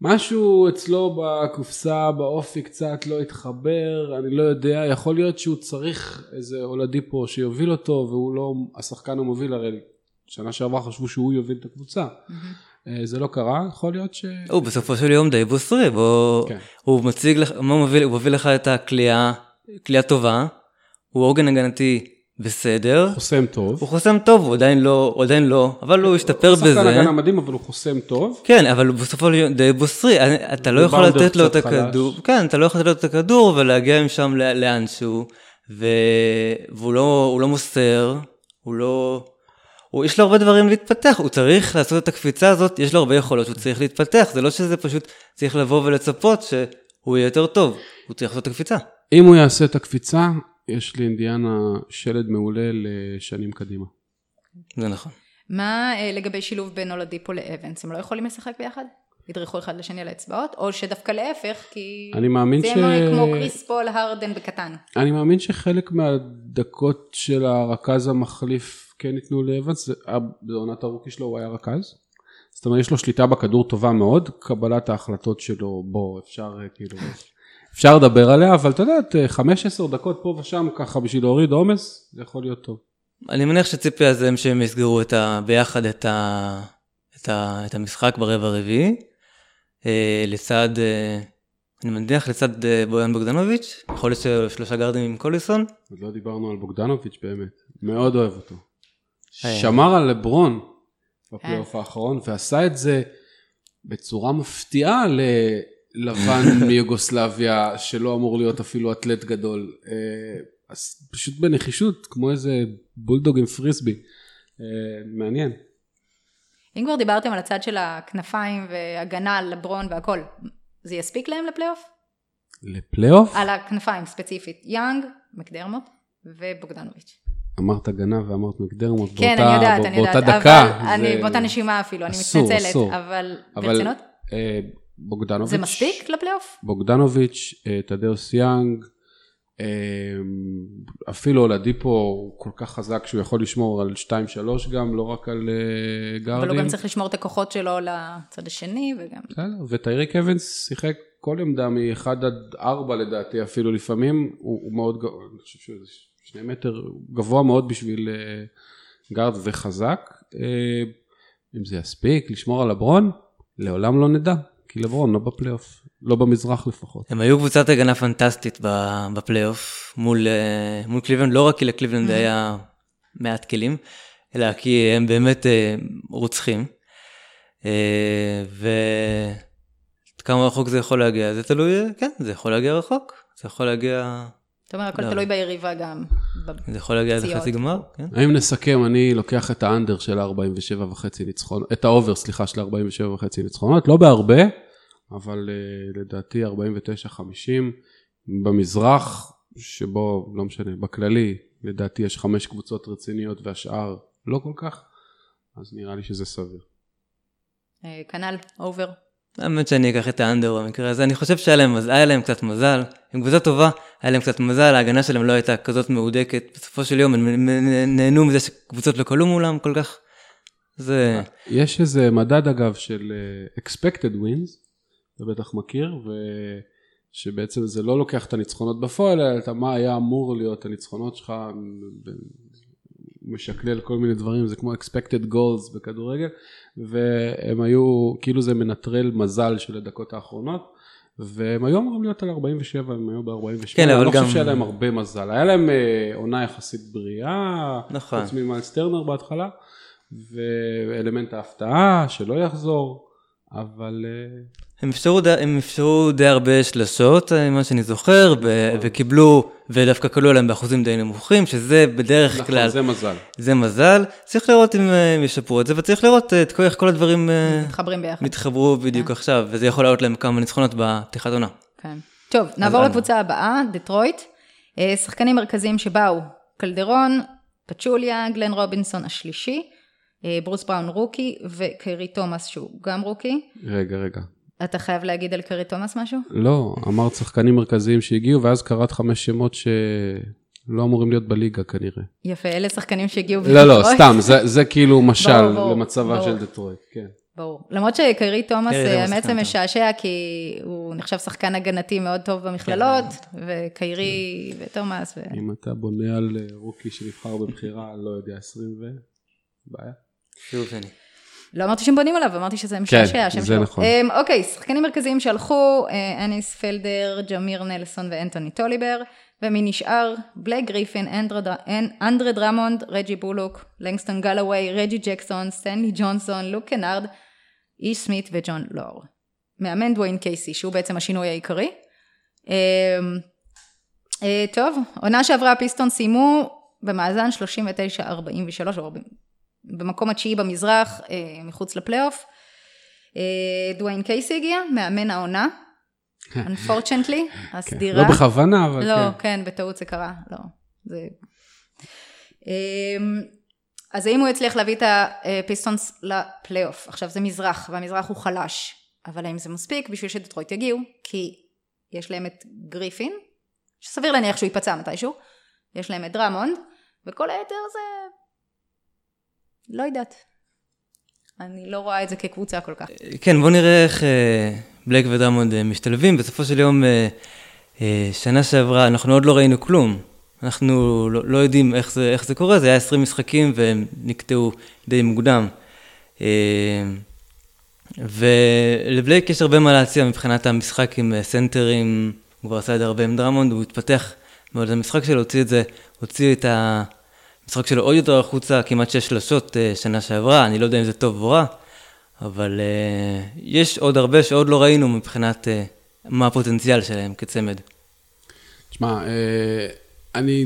משהו אצלו בקופסה, באופי קצת לא התחבר, אני לא יודע, יכול להיות שהוא צריך איזה אולדיפו שיוביל אותו והוא לא השחקן המוביל, הרי שנה שעברה חשבו שהוא יוביל את הקבוצה. אה, זה לא קרה, יכול להיות ש... הוא בסופו של יום די בוסרי, בו... כן. הוא מציג לך, מה הוא מביא, הוא מביא לך את הכלייה, כלייה טובה, הוא עוגן הגנתי בסדר, חוסם טוב. הוא חוסם טוב, הוא עדיין לא, הוא עדיין לא, אבל הוא השתפר שחקן בזה. הגנה מדהים אבל הוא חוסם טוב. כן, אבל הוא בסופו של יום די בוסרי, אתה לא יכול לתת לו את הכדור, חלש. כן, אתה לא יכול לתת לו את הכדור ולהגיע משם לאנשהו. והוא לא, הוא לא מוסר, הוא לא... הוא, יש לו הרבה דברים להתפתח, הוא צריך לעשות את הקפיצה הזאת, יש לו הרבה יכולות שהוא צריך להתפתח, זה לא שזה פשוט צריך לבוא ולצפות שהוא יהיה יותר טוב, הוא צריך לעשות את הקפיצה. אם הוא יעשה את הקפיצה, יש לאינדיאנה שלד מעולה לשנים קדימה. זה נכון. מה אה, לגבי שילוב בין אולדיפו לאבנס? הם לא יכולים לשחק ביחד? ידרכו אחד לשני על האצבעות? או שדווקא להפך, כי... אני מאמין זה ש... יהיה כמו כריס פול הרדן בקטן. אני מאמין שחלק מהדקות של הרכז המחליף כן ניתנו לאבנס, זה- אה, בעונת ה rookie שלו הוא היה רכז. זאת אומרת, יש לו שליטה בכדור טובה מאוד, קבלת ההחלטות שלו, בוא, אפשר אה, כאילו, אפשר לדבר עליה, אבל אתה יודע, 15 דקות פה ושם ככה בשביל להוריד עומס, זה יכול להיות טוב. אני מניח שציפי אז הם שהם יסגרו את ה... ביחד את, ה... את, ה... את המשחק ברבע הרביעי, אה, לצד, אה, אני מניח לצד אה, בויאן בוגדנוביץ', יכול להיות ששלושה גארדים עם קוליסון. עוד לא דיברנו על בוגדנוביץ' באמת. מאוד אוהב אותו. שמר על לברון בפלייאוף האחרון, ועשה את זה בצורה מפתיעה ללבן מיוגוסלביה, שלא אמור להיות אפילו אתלט גדול. אה, אז פשוט בנחישות, כמו איזה בולדוג עם פריסבי. אה, מעניין. אם כבר דיברתם על הצד של הכנפיים והגנה על לברון והכל, זה יספיק להם לפלייאוף? לפלייאוף? על הכנפיים ספציפית. יאנג, מקדרמוט ובוגדנוביץ'. אמרת הגנה ואמרת מקדרמוט כן, באותה, אני יודעת, בא- אני יודעת. באותה דקה. אבל אני זה- באותה נשימה אפילו, אני אסור, מתנצלת. אסור. אבל אבל ברצינות? אה, בוגדנוביץ'. זה מספיק לפלייאוף? בוגדנוביץ', אה, תדאוס יאנג, אפילו אולדיפו הוא כל כך חזק שהוא יכול לשמור על 2-3 גם, לא רק על אה, גארדים. אבל הוא גם צריך לשמור את הכוחות שלו לצד השני, וגם... בסדר, וטייריק אבנס שיחק כל עמדה מ-1 עד 4 לדעתי אפילו לפעמים, הוא, הוא מאוד, גבוה, אני חושב שהוא איזה שני מטר, הוא גבוה מאוד בשביל אה, גארד וחזק. אה, אם זה יספיק לשמור על לברון, לעולם לא נדע, כי לברון לא בפלייאוף, לא במזרח לפחות. הם היו קבוצת הגנה פנטסטית בפלייאוף מול, אה, מול קליבלנד, לא רק כי לקליבלנד היה מעט כלים, אלא כי הם באמת אה, רוצחים. אה, ועד כמה רחוק זה יכול להגיע, זה תלוי, כן, זה יכול להגיע רחוק, זה יכול להגיע, אתה אומר, הכל לא. תלוי ביריבה גם. זה יכול להגיע. לחצי גמר, כן. אם נסכם, אני לוקח את ה under של ה-47 וחצי ניצחונות, את ה over, סליחה, של ה-47 וחצי ניצחונות, לא בהרבה, אבל uh, לדעתי 49-50 במזרח, שבו, לא משנה, בכללי, לדעתי יש חמש קבוצות רציניות והשאר לא כל כך, אז נראה לי שזה סביר. אה, כנ"ל, אובר. האמת שאני אקח את האנדר במקרה הזה, אני חושב שהיה להם, היה להם קצת מזל, הם קבוצה טובה, היה להם קצת מזל, ההגנה שלהם לא הייתה כזאת מהודקת, בסופו של יום הם נהנו מזה שקבוצות לא כלו מולם כל כך, זה, יש איזה מדד אגב של uh, expected wins, אתה בטח מכיר, ושבעצם זה לא לוקח את הניצחונות בפועל, אלא מה היה אמור להיות הניצחונות שלך, משקלל כל מיני דברים, זה כמו expected goals בכדורגל, והם היו, כאילו זה מנטרל מזל של הדקות האחרונות. והם היו אמורים להיות על 47, הם היו ב-48, כן, אני לא גם- חושב שהיה להם הרבה מזל. היה להם אה, עונה יחסית בריאה, נכון. חוץ ממיילס טרנר בהתחלה, ואלמנט ההפתעה שלא יחזור, אבל אה, הם אפשרו, די- הם אפשרו די הרבה שלשות, אה, ממה שאני זוכר, ו- וקיבלו, ודווקא כלו עליהם באחוזים די נמוכים, שזה בדרך כלל, נכון, זה מזל. זה מזל, צריך לראות אם אה, הם ישפרו את זה, וצריך לראות אה, את כל, איך כל הדברים מתחברים ביחד. מתחברו בדיוק עכשיו, וזה יכול לעלות להם כמה ניצחונות בפתיחת עונה. כן. טוב, נעבור. לקבוצה הבאה, דטרויט. שחקנים מרכזיים שבאו, קלדרון, פצ'וליה, גלן רובינסון השלישי, ברוס בראון רוקי, וקיירי תומאס שהוא גם רוקי. רגע, רגע. אתה חייב להגיד על קיירי תומאס משהו? לא, אמרת שחקנים מרכזיים שהגיעו, ואז קראת חמש שמות שלא אמורים להיות בליגה כנראה. יפה, אלה שחקנים שהגיעו לא, לא, בדטרויט. סתם, זה, זה כאילו משל ברור, ברור, למצבה ברור. של דטרויט, כן. ברור. למרות שקיירי תומאס, אה, תומאס האמת זה שחקן טוב. משעשע, כי הוא נחשב שחקן הגנתי מאוד טוב במכללות, וקיירי ותומאס, ו... אם אתה בונה על אה, רוקי שנבחר בבחירה, לא יודע, 20 ו... בעיה. סיבוב שני. לא אמרתי שהם בונים עליו, אמרתי שזה משעשע, השם זה שלו. נכון. אמ, אוקיי, שחקנים מרכזיים שהלכו, אה, אניס פלדר, ג'מיר נלסון ואנתוני טוליבר, ומי נשאר? בלייק גריפין, אנדרה דר- אנ- אנדרה דרמונד, רג'י בולוק, לנגסטון גלווי, רג'י ג'קסון, סטנלי ג'ונסון, לוק קנארד, איש סמית וג'ון לור. מאמן דוויין קייסי, שהוא בעצם השינוי העיקרי. אמ, אה, טוב, עונה שעברה הפיסטון סיימו במאזן 39-43, או 40 במקום התשיעי במזרח, אה, מחוץ לפלייאוף. אה, דוויין קייסי הגיע, מאמן העונה, unfortunately, הסדירה. לא בכוונה, אבל לא, כן. כן, בטעות זה קרה, לא. זה... אמ, אז האם הוא הצליח להביא את הפיסטונס לפלייאוף? עכשיו זה מזרח, והמזרח הוא חלש, אבל האם זה מספיק בשביל שדטרויט יגיעו? כי יש להם את גריפין, שסביר להניח שהוא ייפצע מתישהו, יש להם את דרמונד, וכל היתר זה... לא יודעת. אני לא רואה את זה כקבוצה כל כך. כן, בוא נראה איך אה, בלייק ודרמונד אה, משתלבים. בסופו של יום, אה, שנה שעברה, אנחנו עוד לא ראינו כלום. אנחנו לא, לא יודעים איך זה, איך זה קורה, זה היה 20 משחקים והם נקטעו די מוקדם. ולבלייק יש הרבה מה להציע מבחינת המשחק עם סנטרים, הוא כבר עשה את זה הרבה עם דרמונד, הוא התפתח מאוד למשחק שלו, הוציא את זה, הוציא את המשחק שלו עוד יותר החוצה, כמעט שש שלשות אה, שנה שעברה, אני לא יודע אם זה טוב או רע, אבל אה, יש עוד הרבה שעוד לא ראינו מבחינת אה, מה הפוטנציאל שלהם כצמד. תשמע, אני,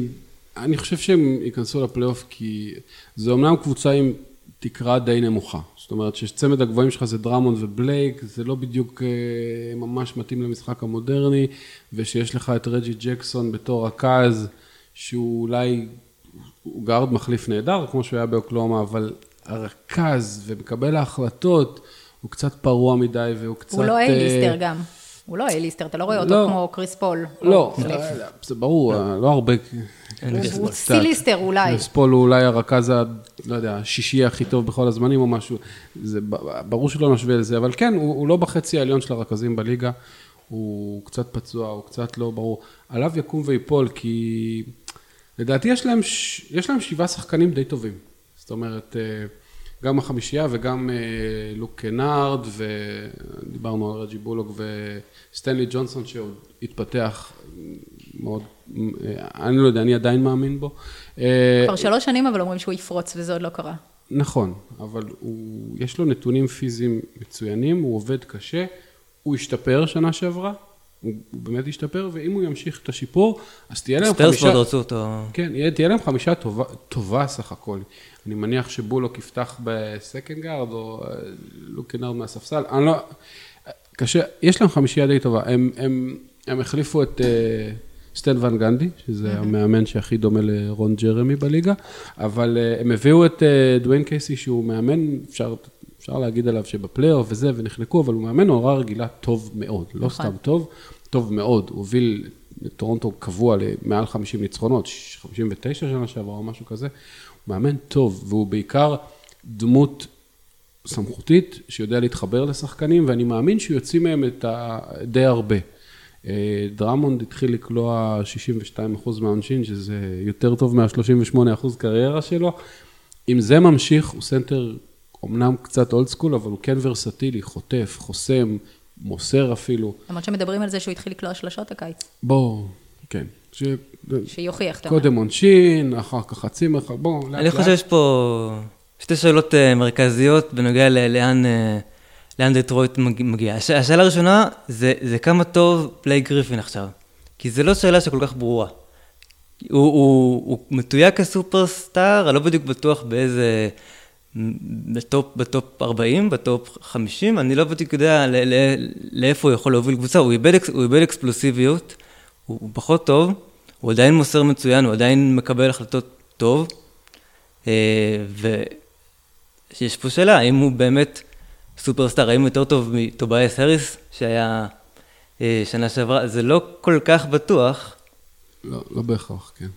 אני חושב שהם ייכנסו לפלייאוף כי זה אומנם קבוצה עם תקרה די נמוכה. זאת אומרת שצמד הגבוהים שלך זה דרמונד ובלייק, זה לא בדיוק ממש מתאים למשחק המודרני, ושיש לך את רג'י ג'קסון בתור רכז, שהוא אולי, הוא גארד מחליף נהדר, כמו שהוא היה באוקלהומה, אבל הרכז ומקבל ההחלטות, הוא קצת פרוע מדי והוא קצת... הוא לא אה, A-lister גם. הוא לא A-lister, אתה לא רואה אותו לא. כמו קריס פול. לא, או סליפ. אה, זה ברור, לא הרבה. הוא C-lister אולי. קריס פול הוא אולי הרכז, ה- לא יודע, השישי הכי טוב בכל הזמנים או משהו. זה ברור שלא נשווה לזה, אבל כן, הוא, הוא לא בחצי העליון של הרכזים בליגה. הוא קצת פצוע, הוא קצת לא ברור. עליו יקום ויפול, כי לדעתי יש להם, ש- יש להם שבעה שחקנים די טובים. זאת אומרת, אה, גם החמישייה וגם אה, לוק קנארד, ודיברנו על רג'י בולוג וסטנלי ג'ונסון שעוד התפתח מאוד, אה, אני לא יודע, אני עדיין מאמין בו. כבר שלוש שנים אבל אומרים שהוא יפרוץ וזה עוד לא קרה. נכון, אבל הוא, יש לו נתונים פיזיים מצוינים, הוא עובד קשה, הוא השתפר שנה שעברה, הוא, באמת השתפר, ואם הוא ימשיך את השיפור, אז תהיה להם חמישה... מאוד רצו אותו. כן, תהיה להם חמישה טובה, טובה סך הכל. אני מניח שבולוק יפתח ב second guard, או אה, לוק קנארד מהספסל, אני לא... קשה, יש להם חמישייה די טובה. הם, הם, הם החליפו את אה, סטן ון גנדי, שזה המאמן שהכי דומה לרון ג'רמי בליגה, אבל אה, הם הביאו את דוויין קייסי, שהוא מאמן, אפשר... אפשר להגיד עליו שבפלייאוף וזה, ונחנקו, אבל הוא מאמן עונה רגילה טוב מאוד, לא נכון. סתם טוב, טוב מאוד. הוא הוביל את טורונטו קבוע למעל 50 ניצחונות, 59 שנה שעברה או משהו כזה. הוא מאמן טוב, והוא בעיקר דמות סמכותית שיודע להתחבר לשחקנים, ואני מאמין שהוא יוציא מהם את ה... די הרבה. אה, דרמונד התחיל לקלוע 62% מהעונשין, שזה יותר טוב מה-38% קריירה שלו. אם זה ממשיך, הוא סנטר אמנם קצת old school, אבל הוא כן ורסטילי, חוטף, חוסם, מוסר אפילו. למרות שמדברים על זה שהוא התחיל לקלוע שלשות הקיץ. בואו, כן. ש... שיוכיח, אתה אומר. קודם עונשין, אחר כך חצי מרחק, בואו, לאט אני חושב שיש פה שתי שאלות אה, מרכזיות בנוגע לאן, אה, לאן דטרויט מג- מגיעה. הש- השאלה הראשונה זה, זה כמה טוב בלייק גריפין עכשיו. כי זו לא שאלה שכל כך ברורה. הוא, הוא, הוא מתויג כסופרסטאר, אני לא בדיוק בטוח באיזה... ב top, ב top 40, ב top 50, אני לא בדיוק יודע ל- ל- לאיפה הוא יכול להוביל קבוצה, הוא איבד, הוא איבד אקספלוסיביות, הוא, הוא פחות טוב, הוא עדיין מוסר מצוין, הוא עדיין מקבל החלטות טוב, אה, ויש פה שאלה, האם הוא באמת סופרסטאר, האם הוא יותר טוב מטובייס האריס, שהיה אה, שנה שעברה, זה לא כל כך בטוח, לא, לא בהכרח, כן.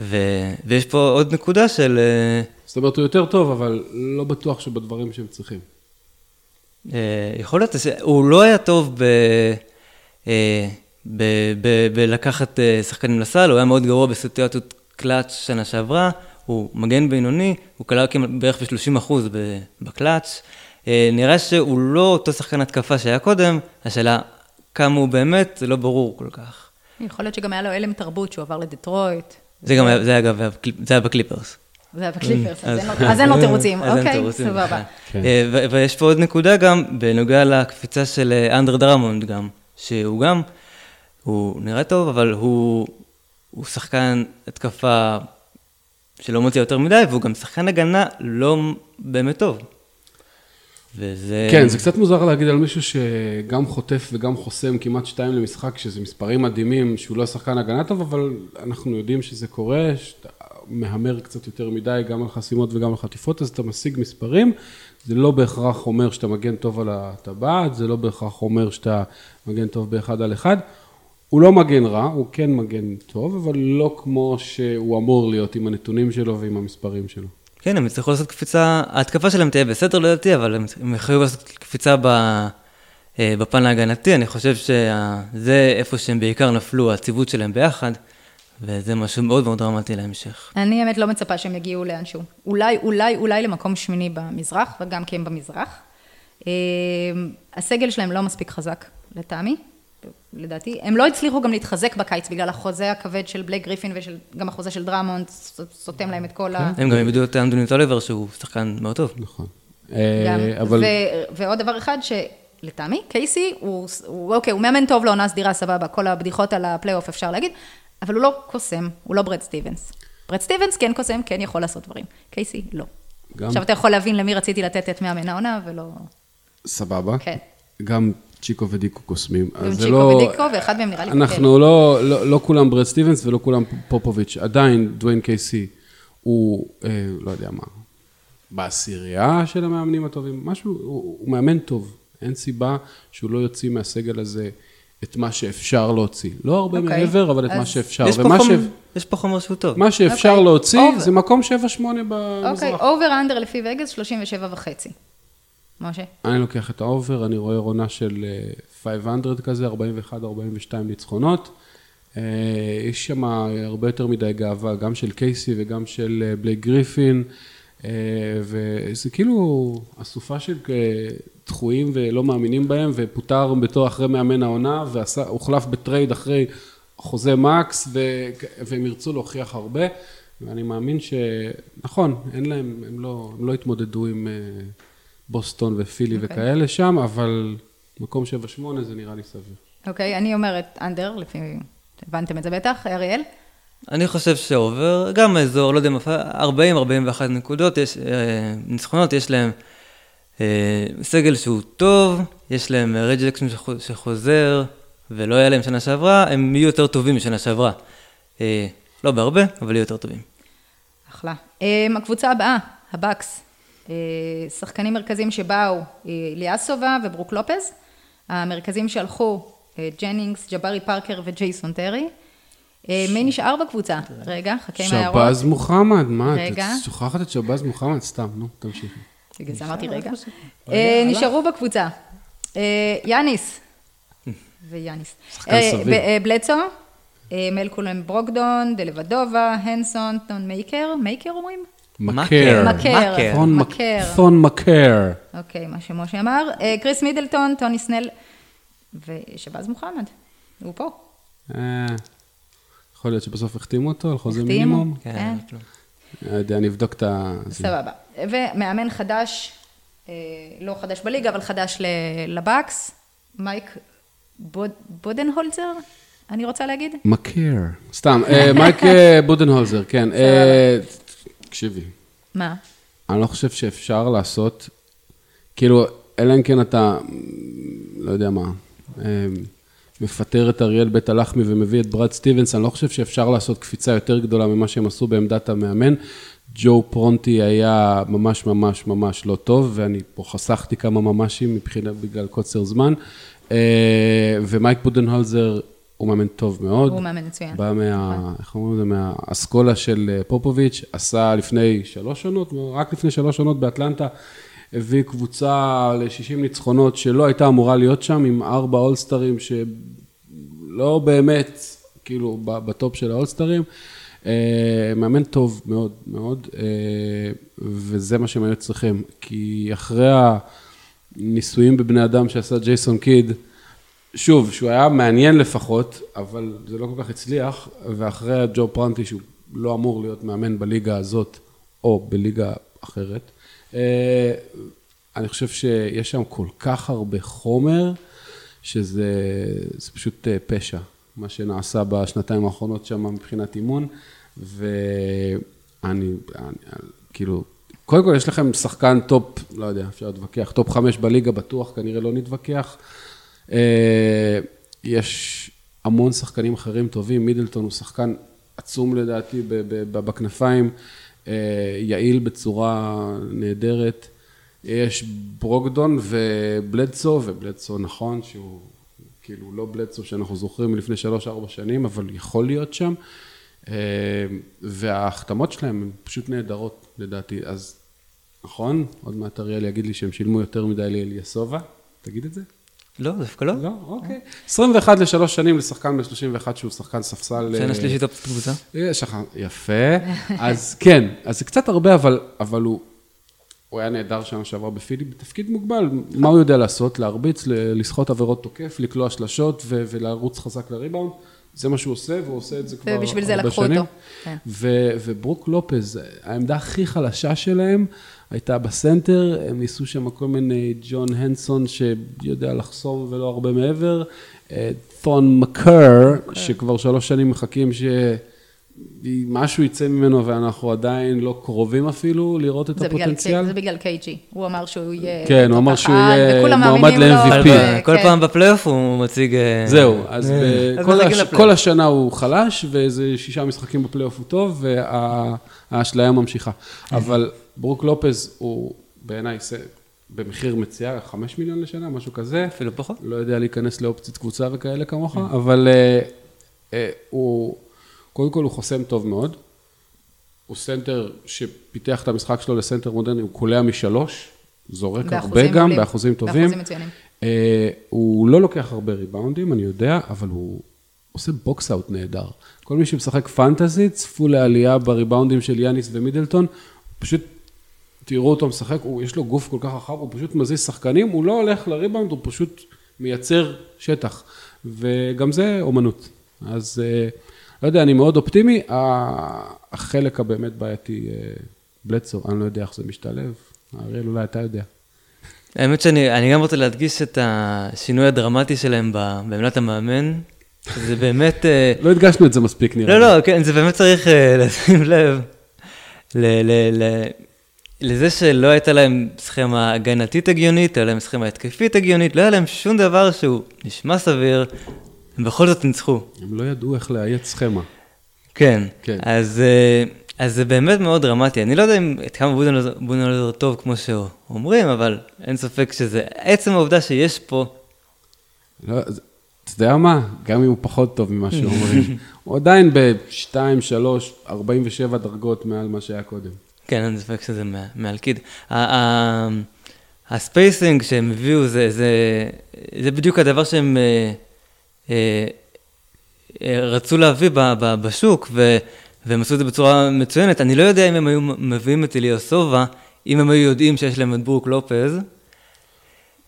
ו, ויש פה עוד נקודה של... אה, זאת אומרת, הוא יותר טוב, אבל לא בטוח שבדברים שהם צריכים. אה, יכול להיות שהוא לא היה טוב ב... אה, ב... ב... בלקחת אה, שחקנים לסל, הוא היה מאוד גרוע בסיטואציות קלאץ' שנה שעברה, הוא מגן בינוני, הוא קלע בערך ב-30% בקלאץ'. אה, נראה שהוא לא אותו שחקן התקפה שהיה קודם, השאלה כמה הוא באמת, זה לא ברור כל כך. יכול להיות שגם היה לו הלם תרבות שהוא עבר לדטרויט. זה גם היה, זה היה זה היה בקליפרס. זה היה בקליפרס, אז אין לו- תירוצים, אוקיי, תירוצים סבבה. כן. אה, ויש פה עוד נקודה גם, בנוגע לקפיצה של אה, אנדר דרמונד גם, שהוא גם, הוא נראה טוב, אבל הוא, הוא שחקן התקפה שלא מוציא יותר מדי, והוא גם שחקן הגנה לא באמת טוב. וזה... כן, זה קצת מוזר להגיד על מישהו שגם חוטף וגם חוסם כמעט שתיים למשחק, שזה מספרים מדהימים, שהוא לא שחקן הגנה טוב, אבל אנחנו יודעים שזה קורה, שאתה מהמר קצת יותר מדי, גם על חסימות וגם על חטיפות, אז אתה משיג מספרים. זה לא בהכרח אומר שאתה מגן טוב על הטבעת, זה לא בהכרח אומר שאתה מגן טוב באחד על אחד. הוא לא מגן רע, הוא כן מגן טוב, אבל לא כמו שהוא אמור להיות עם הנתונים שלו ועם המספרים שלו. כן, הם יצטרכו לעשות קפיצה, ההתקפה שלהם תהיה בסדר לדעתי, אבל הם, יחייבו לעשות קפיצה ב, אה, בפן ההגנתי, אני חושב שזה איפה שהם בעיקר נפלו, הציוות שלהם ביחד, וזה משהו מאוד מאוד דרמטי להמשך. אני האמת לא מצפה שהם יגיעו לאנשהו. אולי, אולי, אולי למקום שמיני במזרח, וגם כי הם במזרח. אה, הסגל שלהם לא מספיק חזק, לטעמי. לדעתי. הם לא הצליחו גם להתחזק בקיץ בגלל החוזה הכבד של בלייק גריפין וגם החוזה של דרמונד, סותם להם את כל ה... הם גם איבדו את אנתוני טוליבר, שהוא שחקן מאוד טוב. נכון. אה, אבל ו- ועוד דבר אחד שלטעמי, קייסי, הוא, הוא, אוקיי, הוא מאמן טוב לעונה סדירה, סבבה, כל הבדיחות על הפלייאוף אפשר להגיד, אבל הוא לא קוסם, הוא לא ברד סטיבנס. ברד סטיבנס כן קוסם, כן יכול לעשות דברים. קייסי, לא. גם- עכשיו אתה יכול להבין למי רציתי לתת את מאמן העונה, ולא... סבבה. כן. גם צ'יקו ודיקו קוסמים. גם צ'יקו לא- ודיקו, ואחד מהם נראה לי אנחנו לא, לא, לא כולם ברד סטיבנס ולא כולם פופוביץ'. עדיין דוויין קייסי הוא, אה, לא יודע מה, בעשירייה של המאמנים הטובים, משהו, הוא, הוא מאמן טוב. אין סיבה שהוא לא יוציא מהסגל הזה את מה שאפשר להוציא. לא הרבה אוקיי. מעבר, אבל את מה שאפשר. יש פה חומר- ש- יש פה חומר שהוא טוב. מה שאפשר אוקיי. להוציא over- זה מקום 7-8 במזרח. אוקיי, over under לפי וגאס, 37 וחצי. משה? אני לוקח את ה over, אני רואה עונה של אה, 500 כזה, 41-42 ניצחונות. אה, יש שם הרבה יותר מדי גאווה, גם של קייסי וגם של אה, בלייק גריפין, אה, וזה כאילו אסופה של אה, דחויים ולא מאמינים בהם, ופוטר בתור אחרי מאמן העונה, והוחלף ב trade אחרי חוזה max, ו- והם ירצו להוכיח הרבה, ואני מאמין שנכון, אין להם, הם לא, הם לא התמודדו עם... אה, בוסטון ופילי אוקיי. וכאלה שם, אבל מקום 7-8 זה נראה לי סביר. אוקיי, אני אומרת אנדר, לפי... הבנתם את זה בטח, אריאל? אני חושב ש over, גם האזור, לא יודע, 40-41 נקודות, יש, אה, ניצחונות, יש להם סגל שהוא טוב, יש להם רג' ג'קסון שחו- שחוזר, ולא היה להם שנה שעברה, הם יהיו יותר טובים משנה שעברה. אה, לא בהרבה, אבל יהיו יותר טובים. אחלה. אמ, הקבוצה הבאה, הבאקס. אה, שחקנים מרכזיים שבאו, אה, איליאסובה וברוק לופז. המרכזים שהלכו, אה, ג'נינגס, ג'בארי פארקר וג'ייסון טרי. אה, מי נשאר בקבוצה? רגע, חכה עם ההערות. שבאז מוחמד, מה, רגע. את שוכחת את שבאז מוחמד? סתם, נו, תמשיכי. בגלל זה אמרתי רגע. אה, נשארו בקבוצה. אה, יאניס. ויאניס. אה, סביר. ב- בלדסו, אה, מלקולם ברוגדון, דלבדובה, הנסון, טון מייקר, מייקר אומרים? מקר. מקר. מקר. תון מקר. אוקיי, מה שמשה אמר. קריס מידלטון, טוני סנל ושבאז מוחמד. הוא פה. יכול להיות שבסוף החתימו אותו על חוזה. מינימום? כן. כן, לא. יודע, אני אבדוק את ה... סבבה. ומאמן חדש, אה, לא חדש בליגה, אבל חדש לבאקס, מייק בוד- בודנהולצר, אני רוצה להגיד. מקר. סתם, אה, מייק בודנהולזר, כן. תקשיבי, מה? אני לא חושב שאפשר לעשות, כאילו, אלא אם כן אתה, לא יודע מה, מפטר את אריאל בית הלחמי ומביא את ברד סטיבנס, אני לא חושב שאפשר לעשות קפיצה יותר גדולה ממה שהם עשו בעמדת המאמן. ג'ו פרונטי היה ממש ממש ממש לא טוב, ואני פה חסכתי כמה ממשים מבחינה, בגלל קוצר זמן. אה, ומייק בודנהולזר הוא מאמן טוב מאוד. הוא מאמן מצוין. בא מה... איך אומרים לזה? מהאסכולה של אה, פופוביץ', עשה לפני שלוש עונות, רק לפני שלוש עונות באטלנטה, הביא קבוצה ל-60 ניצחונות שלא הייתה אמורה להיות שם, עם ארבע אולסטרים שלא באמת, כאילו, בטופ של האולסטרים. אה, מאמן טוב מאוד מאוד, אה, וזה מה שהם היו צריכים. כי אחרי הניסויים בבני אדם שעשה ג'ייסון קיד, שוב, שהוא היה מעניין לפחות, אבל זה לא כל כך הצליח, ואחרי הג'ו פרנטי, שהוא לא אמור להיות מאמן בליגה הזאת, או בליגה אחרת, אני חושב שיש שם כל כך הרבה חומר, שזה זה פשוט אה, פשע, מה שנעשה בשנתיים האחרונות שם מבחינת אימון, ואני, אני, כאילו, קודם כל יש לכם שחקן top, לא יודע, אפשר להתווכח, top חמש בליגה בטוח, כנראה לא נתווכח. אה, יש המון שחקנים אחרים טובים, מידלטון הוא שחקן עצום לדעתי בכנפיים, אה, יעיל בצורה נהדרת. יש ברוקדון ובלדסו, ובלדסו נכון שהוא כאילו לא בלדסו שאנחנו זוכרים מלפני שלוש-ארבע שנים, אבל יכול להיות שם. אה, וההחתמות שלהם הן פשוט נהדרות לדעתי, אז נכון, עוד מעט אריאל יגיד לי שהם שילמו יותר מדי לאליסובה, תגיד את זה? לא, דווקא לא. לא, אוקיי. 21 לשלוש שנים לשחקן בן 31 שהוא שחקן ספסל. שנה אה, שלישית בקבוצה. לך, יפה. אז כן, אז זה קצת הרבה, אבל, אבל הוא, הוא היה נהדר שנה שעברה בפילי, בתפקיד מוגבל, מה הוא יודע לעשות? להרביץ, ל- לסחוט עבירות תוקף, לקלוע שלשות ו- ולרוץ חזק לריבאונד, זה מה שהוא עושה, והוא עושה את זה כבר הרבה שנים. ובשביל זה לקחו אותו, כן. ו- וברוק לופז, העמדה הכי חלשה שלהם הייתה בסנטר, הם ניסו שם כל מיני ג'ון הנסון שיודע לחסום ולא הרבה מעבר, אה, תון מקר, שכבר שלוש שנים מחכים שמשהו יצא ממנו ואנחנו עדיין לא קרובים אפילו לראות את זה בגלל, הפוטנציאל. זה בגלל קייג'י, הוא אמר שהוא יהיה... כן, הוא אמר שהוא יהיה מועמד ל-MVP. ב- כל כן. פעם בפלייאוף הוא מציג... אה, זהו, אז אה, ב- אז כל, מגיע הש... לפלייאוף. כל השנה הוא חלש, ואיזה שישה משחקים בפלייאוף הוא טוב, והאשליה ממשיכה. אבל ברוק לופז הוא בעיניי במחיר מציאה, חמש מיליון לשנה, משהו כזה. אפילו פחות. לא יודע להיכנס לאופציית קבוצה וכאלה כמוך, אבל אה, אה, הוא, קודם כל הוא חוסם טוב מאוד. הוא סנטר שפיתח את המשחק שלו לסנטר מודרני, הוא קולע משלוש, זורק הרבה גם, עולים. באחוזים טובים. באחוזים מצוינים. אה, הוא לא לוקח הרבה ריבאונדים, אני יודע, אבל הוא עושה box out נהדר. כל מי שמשחק fantasy, צפו לעלייה בריבאונדים של יאניס ומידלטון, פשוט תראו אותו משחק, הוא, יש לו גוף כל כך רחב, הוא פשוט מזיז שחקנים, הוא לא הולך לריבאונד, הוא פשוט מייצר שטח, וגם זה אומנות. אז אה, לא יודע, אני מאוד אופטימי, החלק הבאמת בעייתי, אה, בלצו, אני לא יודע איך זה משתלב, אריאל אולי אתה יודע. האמת שאני אני גם רוצה להדגיש את השינוי הדרמטי שלהם בעמדת המאמן. זה באמת... אה, לא הדגשנו את זה מספיק נראה לא, לי. לא, כן, זה באמת צריך לשים לב לזה שלא הייתה להם סכמה הגנתית הגיונית, היה להם סכמה התקפית הגיונית, לא היה להם שום דבר שהוא נשמע סביר, הם בכל זאת ניצחו. הם לא ידעו איך לאיית סכמה. כן, כן. אז, אה, אז זה באמת מאוד דרמטי. אני לא יודע אם את כמה בונלזר טוב כמו שאומרים, אבל אין ספק שזה עצם העובדה שיש פה, לא, אתה יודע מה? גם אם הוא פחות טוב ממה שאומרים, הוא עדיין ב-2, 3, 47 דרגות מעל מה שהיה קודם. כן, אין ספק שזה ה- הספייסינג שהם הביאו, זה, זה, זה בדיוק הדבר שהם אה, אה, אה, רצו להביא ב, ב, בשוק, ו, והם עשו את זה בצורה מצוינת. אני לא יודע אם הם היו מביאים את אליוסובה, אם הם היו יודעים שיש להם את ברוק לופז.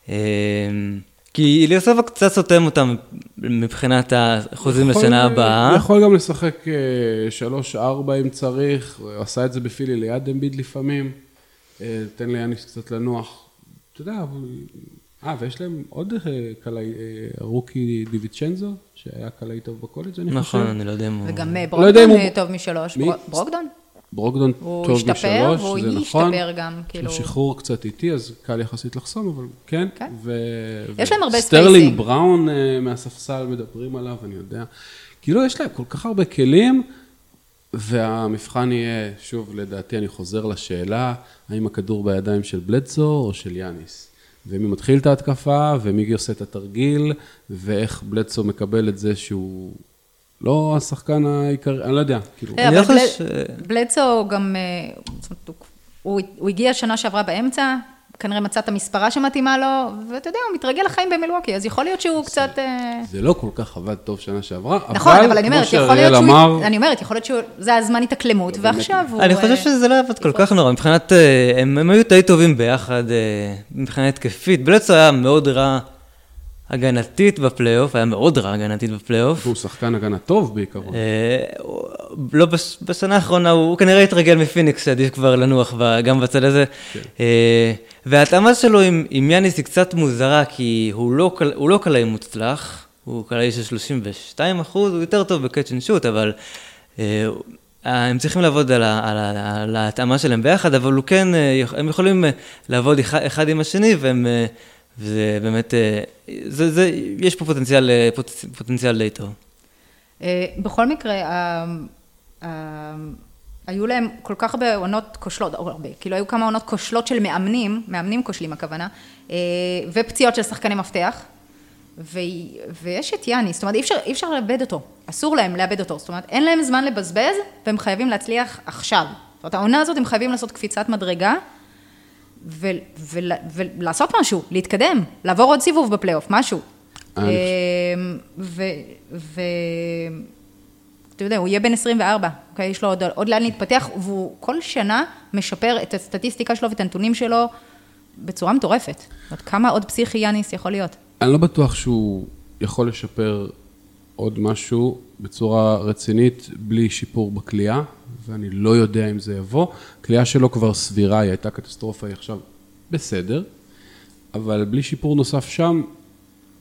אה, כי אליוסובה קצת סותם אותם מבחינת החוזים יכול- לשנה הבאה. יכול גם לשחק 3-4 אם צריך, הוא עשה את זה בפילי ליד אמביד לפעמים, אה, תן ליאניס קצת לנוח. אתה יודע. אה, ויש להם עוד אה, קלעי, אה, רוקי דיוויצ'נזו, שהיה קלעי טוב בקולג' אני חושב. נכון, אני לא יודע אם הוא... וגם אה, לא ברוקדון הוא- אה, טוב משלוש. מי? ברוקדון? ברוקדון הוא טוב השתפר, משלוש, והוא זה נכון. ישתפר גם, יש כאילו... לו שחרור קצת איטי, אז קל יחסית לחסום, אבל כן. כן. ו... יש להם הרבה סטרלינג spacing. בראון אה, מהספסל מדברים עליו, אני יודע. כאילו, יש להם כל כך הרבה כלים, והמבחן יהיה, שוב, לדעתי, אני חוזר לשאלה, האם הכדור בידיים של בלדסו או של יאניס? ומי מתחיל את ההתקפה, ומי עושה את התרגיל, ואיך בלדסו מקבל את זה שהוא לא השחקן העיקרי, אני לא יודע, כאילו. אה, אני אבל לא בלדסו גם, אה, זאת אומרת, הוא- הוא- הגיע שנה שעברה באמצע, כנראה מצא את המספרה שמתאימה לו, ואתה יודע, הוא מתרגל לחיים במילווקי, אז יכול להיות שהוא קצת... אה, זה לא כל כך עבד טוב שנה שעברה, נכון, אבל אני כמו אומרת, יכול שאריאל אמר. אני אומרת, יכול להיות שזה הזמן התאקלמות, ועכשיו הוא... אני חושב אה, שזה לא עבד כל כך נורא, מבחינת, אה, הם, היו די טובים ביחד אה, מבחינה התקפית. בלצו היה מאוד רע הגנתית בפלייאוף, היה מאוד רע הגנתית בפלייאוף. הוא שחקן הגנה טוב בעיקרון. אה, לא, בש, בשנה האחרונה הוא, הוא כנראה התרגל מפיניקס, שעדיף כבר לנוח ב, גם בצד הזה. אה, וההתאמה שלו עם, עם יאניס היא קצת מוזרה, כי הוא לא, לא קלעי מוצלח, הוא קלעי של 32 אחוז, הוא יותר טוב ב catch and shoot, אבל אה, הם צריכים לעבוד על, ה, על, ה, על ההתאמה שלהם ביחד, אבל הוא כן, אה, הם יכולים אה, לעבוד אחד, אחד עם השני, והם, אה, וזה באמת, אה, זה, זה, יש פה פוטנציאל, אה, פוט, פוטנציאל די טוב. אה, בכל מקרה, היו להם כל כך הרבה עונות כושלות, או הרבה, כאילו היו כמה עונות כושלות של מאמנים, מאמנים כושלים הכוונה, ופציעות של שחקני מפתח, ו, ויש את יאני, זאת אומרת אי אפשר, אי אפשר לאבד אותו, אסור להם לאבד אותו, זאת אומרת אין להם זמן לבזבז, והם חייבים להצליח עכשיו. זאת אומרת העונה הזאת הם חייבים לעשות קפיצת מדרגה, ו, ו, ולעשות משהו, להתקדם, לעבור עוד סיבוב בפלייאוף, משהו. אה, ו... ו... אתה יודע, הוא יהיה בן 24 אוקיי? יש לו עוד, עוד לאן להתפתח, והוא כל שנה משפר את הסטטיסטיקה שלו ואת הנתונים שלו בצורה מטורפת. זאת אומרת, כמה עוד פסיכי יאניס יכול להיות? אני לא בטוח שהוא יכול לשפר עוד משהו בצורה רצינית בלי שיפור בכלייה, ואני לא יודע אם זה יבוא. הכלייה שלו כבר סבירה, היא הייתה קטסטרופה, היא עכשיו בסדר, אבל בלי שיפור נוסף שם,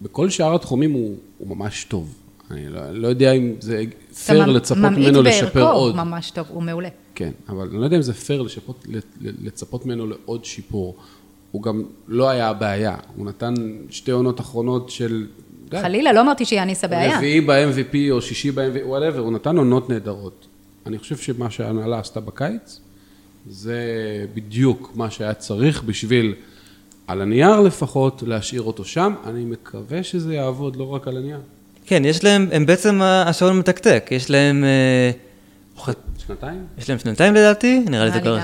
בכל שאר התחומים הוא, הוא ממש טוב. אני לא, לא יודע אם זה פייר לצפות ממנו לשפר ממעיט עוד. בערכו, ממש טוב, הוא מעולה. כן, אבל אני לא יודע אם זה פייר לשפות, לצפות ממנו לעוד שיפור. הוא גם לא היה הבעיה, הוא נתן שתי עונות אחרונות של... אתה חלילה, לא אמרתי שיאניס הבעיה. רביעי ב-MVP או שישי ב-MVP, whatever, הוא נתן עונות נהדרות. אני חושב שמה שההנהלה עשתה בקיץ, זה בדיוק מה שהיה צריך בשביל, על הנייר לפחות, להשאיר אותו שם. אני מקווה שזה יעבוד לא רק על הנייר. כן, יש להם, הם בעצם השעון מתקתק, יש להם... אה, שנתיים? יש להם שנתיים לדעתי, נראה לי זה כבר. אה,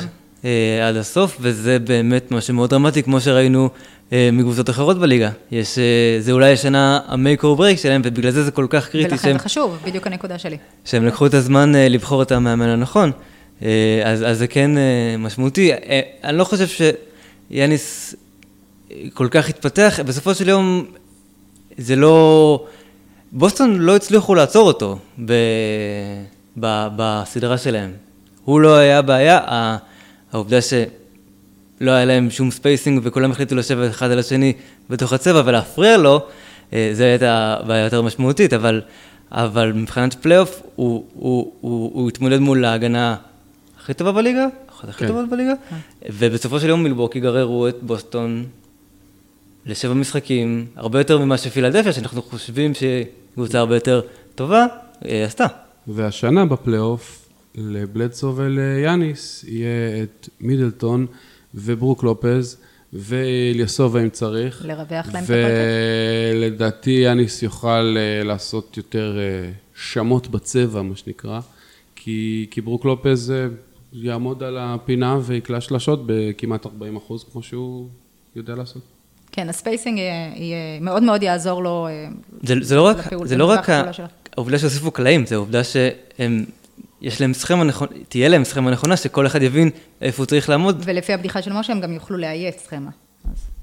עד הסוף, וזה באמת משהו מאוד דרמטי, כמו שראינו אה, מקבוצות אחרות בליגה. יש, אה, זה אולי השנה ה-make or break שלהם, ובגלל זה זה כל כך קריטי ולכן שהם, זה חשוב, בדיוק הנקודה שלי. שהם לקחו את הזמן אה, לבחור את המאמן הנכון. אה, אז, אז זה כן אה, משמעותי. אה, אני לא חושב שיאניס אה, כל כך התפתח, בסופו של יום זה לא... בוסטון לא הצליחו לעצור אותו ב, ב, בסדרה שלהם. הוא לא היה הבעיה, ה- העובדה שלא היה להם שום spacing וכולם החליטו לשבת אחד על השני בתוך הצבע ולהפריע לו, אה, זו הייתה בעיה יותר משמעותית, אבל, אבל מבחינת פלייאוף הוא, הוא, הוא, הוא התמודד מול ההגנה הכי טובה בליגה, אחת הכי כן. טובות בליגה, ובסופו של יום מילווקי גררו את בוסטון לשבע משחקים, הרבה יותר ממה שפילדלפיה, שאנחנו חושבים שהיא קבוצה הרבה יותר טובה, אה, עשתה. והשנה בפלייאוף, לבלדסו וליאניס, יהיה את מידלטון וברוק לופז ואיליאסובה אם צריך. לרווח להם את הפרקט. ולדעתי יאניס יוכל אה, לעשות יותר אה, שמות בצבע, מה שנקרא, כי, כי ברוק לופז אה, יעמוד על הפינה ויקלע שלשות בכמעט 40 אחוז, כמו שהוא יודע לעשות. כן, ה spacing יהיה- יהיה- מאוד מאוד יעזור לו. זה, זה לא רק, לפעול- זה לא רק. העובדה שהוסיפו קלעים, זה העובדה שהם, יש להם סכמה נכונה, תהיה להם סכמה נכונה, שכל אחד יבין איפה הוא צריך לעמוד. ולפי הבדיחה של משה, הם גם יוכלו לאייש סכמה.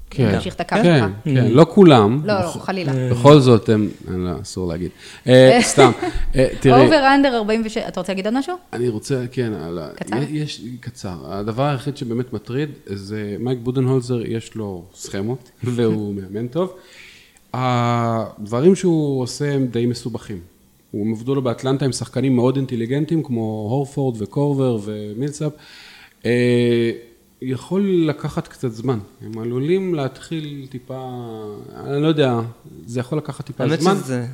כן, להמשיך את הקו כן, שלך. כן, לא כולם. לא, לא, חלילה. בכל זאת, הם, לא, אסור להגיד. אה, סתם, אה, תראי. over under 46, אתה רוצה להגיד עוד משהו? אני רוצה, כן, על ה... קצר? יש, קצר. הדבר היחיד שבאמת מטריד, זה מייק בודנהולזר, יש לו סכמות, והוא מאמן טוב. הדברים שהוא עושה הם די מסובכים. הם עבדו לו באטלנטה עם שחקנים מאוד אינטליגנטים, כמו הורפורד וקורבר ומילסאפ. אה, יכול לקחת קצת זמן. הם עלולים להתחיל טיפה, אני לא יודע, זה יכול לקחת טיפה האמת זמן. שזה...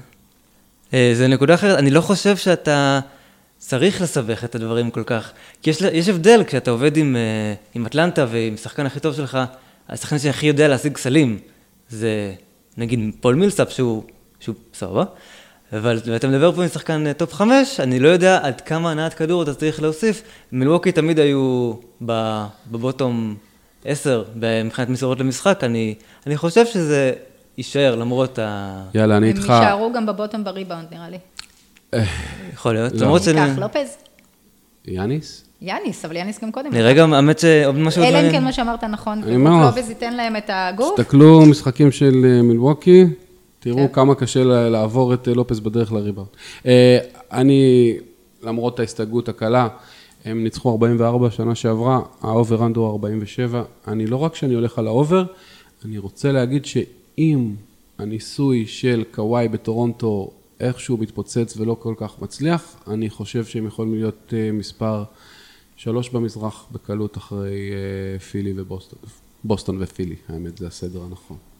אה, זה נקודה אחרת, אני לא חושב שאתה צריך לסבך את הדברים כל כך. כי יש, יש הבדל כשאתה עובד עם, אה, עם אטלנטה ועם השחקן הכי טוב שלך, השחקן שהכי יודע להשיג סלים, זה נגיד פול מילסאפ שהוא, שהוא סבבה, אבל ואתה מדבר פה עם שחקן אה, top חמש, אני לא יודע עד כמה הנעת כדור אתה צריך להוסיף. מילווקי תמיד היו ב- בבוטום עשר מבחינת מסירות למשחק, אני, אני חושב שזה יישאר למרות ה... יאללה, אני הם איתך. יישארו גם בבוטום בריבאונד, נראה לי. יכול להיות, לא. למרות שאני... קח, לופז. יאניס? יאניס, אבל יאניס גם קודם. נראה גם, האמת שעוד משהו... אלא אם. כן מה שאמרת נכון, אני אומר לך. לופז ייתן להם את הגוף. תסתכלו משחקים של אה, מילווקי, תראו כן. כמה קשה לעבור את אה, לופס בדרך לריבאונד. אה, אני, למרות ההסתייגות הקלה, הם ניצחו 44 שנה שעברה, ה over under 47. אני לא רק שאני הולך על ה over, אני רוצה להגיד שאם הניסוי של קוואי בטורונטו איכשהו מתפוצץ ולא כל כך מצליח, אני חושב שהם יכולים להיות אה, מספר שלוש במזרח בקלות אחרי פילי ובוסטון. בוסטון ופילי, האמת, זה הסדר הנכון.